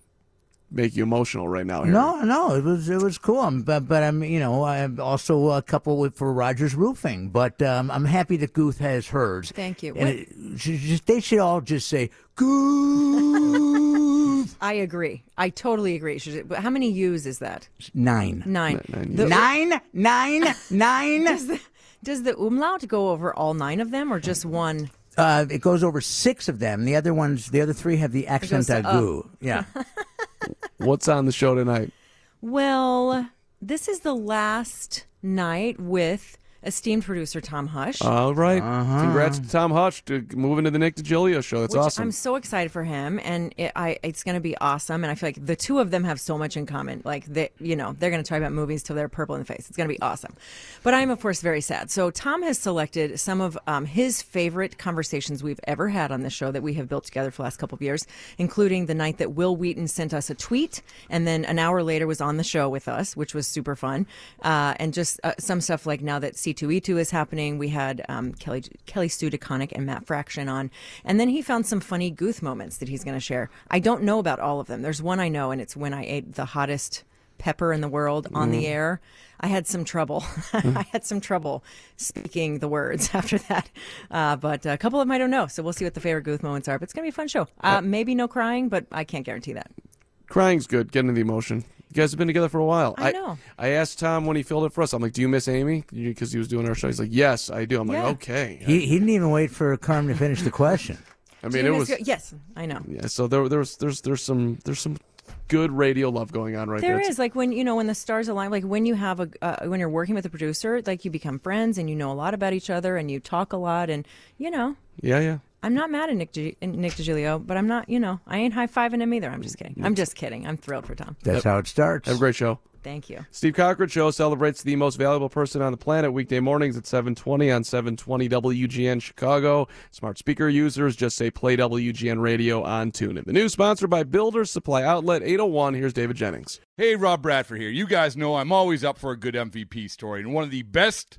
make you emotional right now. Harry. No, no, it was it was cool. I'm, but but I'm you know I'm also a couple with for Rogers Roofing. But um, I'm happy that Guth has hers. Thank you. And it, just, they should all just say Guth. *laughs* I agree. I totally agree. Should- But how many U's is that? Nine. Nine. Nine The- Nine, nine, nine. *laughs* Does the, does the umlaut go over all nine of them or just one? Uh, it goes over six of them. The other ones, the other three have the accent to aigu. Yeah. *laughs* What's on the show tonight? Well, this is the last night with esteemed producer Tom Hush. All right. Uh-huh. Congrats to Tom Hush to moving to the Nick Digilio show. That's which awesome. I'm so excited for him, and it, I, it's going to be awesome. And I feel like the two of them have so much in common. Like they, you know, they're going to talk about movies till they're purple in the face. It's going to be awesome. But I'm of course very sad. So Tom has selected some of um, his favorite conversations we've ever had on this show that we have built together for the last couple of years, including the night that Wil Wheaton sent us a tweet, and then an hour later was on the show with us, which was super fun, uh, and just uh, some stuff like now that C2E2 is happening. We had um, Kelly Kelly Sue DeConnick and Matt Fraction on, and then he found some funny goof moments that he's going to share. I don't know about all of them. There's one I know, and it's when I ate the hottest pepper in the world on the Mm. air. I had some trouble. *laughs* I had some trouble speaking the words *laughs* after that, uh, but a couple of them I don't know. So we'll see what the favorite goof moments are. But it's going to be a fun show. Uh, maybe no crying, but I can't guarantee that. Crying's good. Getting the emotion. You guys have been together for a while. I know. I, asked Tom when he filled it for us. I'm like, "Do you miss Amy?" Because he was doing our show. He's like, "Yes, I do." I'm Yeah. like, "Okay." He, he didn't even wait for Carm to finish the question. *laughs* I mean, it was your- yes, I know. yeah. So there, there was, there's, there's some, there's some good radio love going on right there. There It's- is like when you know when the stars align, like when you have a uh, when you're working with a producer, like you become friends and you know a lot about each other and you talk a lot and you know. Yeah, yeah. I'm not mad at Nick Di- Nick Digilio, but I'm not, you know, I ain't high fiving him either. I'm just kidding. I'm just kidding. I'm thrilled for Tom. That's how it starts. Have a great show. Thank you. Steve Cochran Show celebrates the most valuable person on the planet weekday mornings at 720 on 720 WGN Chicago. Smart speaker users just say play WGN radio on TuneIn. The news sponsored by Builders Supply Outlet 801. Here's David Jennings. Hey, Rob Bradford here. You guys know I'm always up for a good MVP story, and one of the best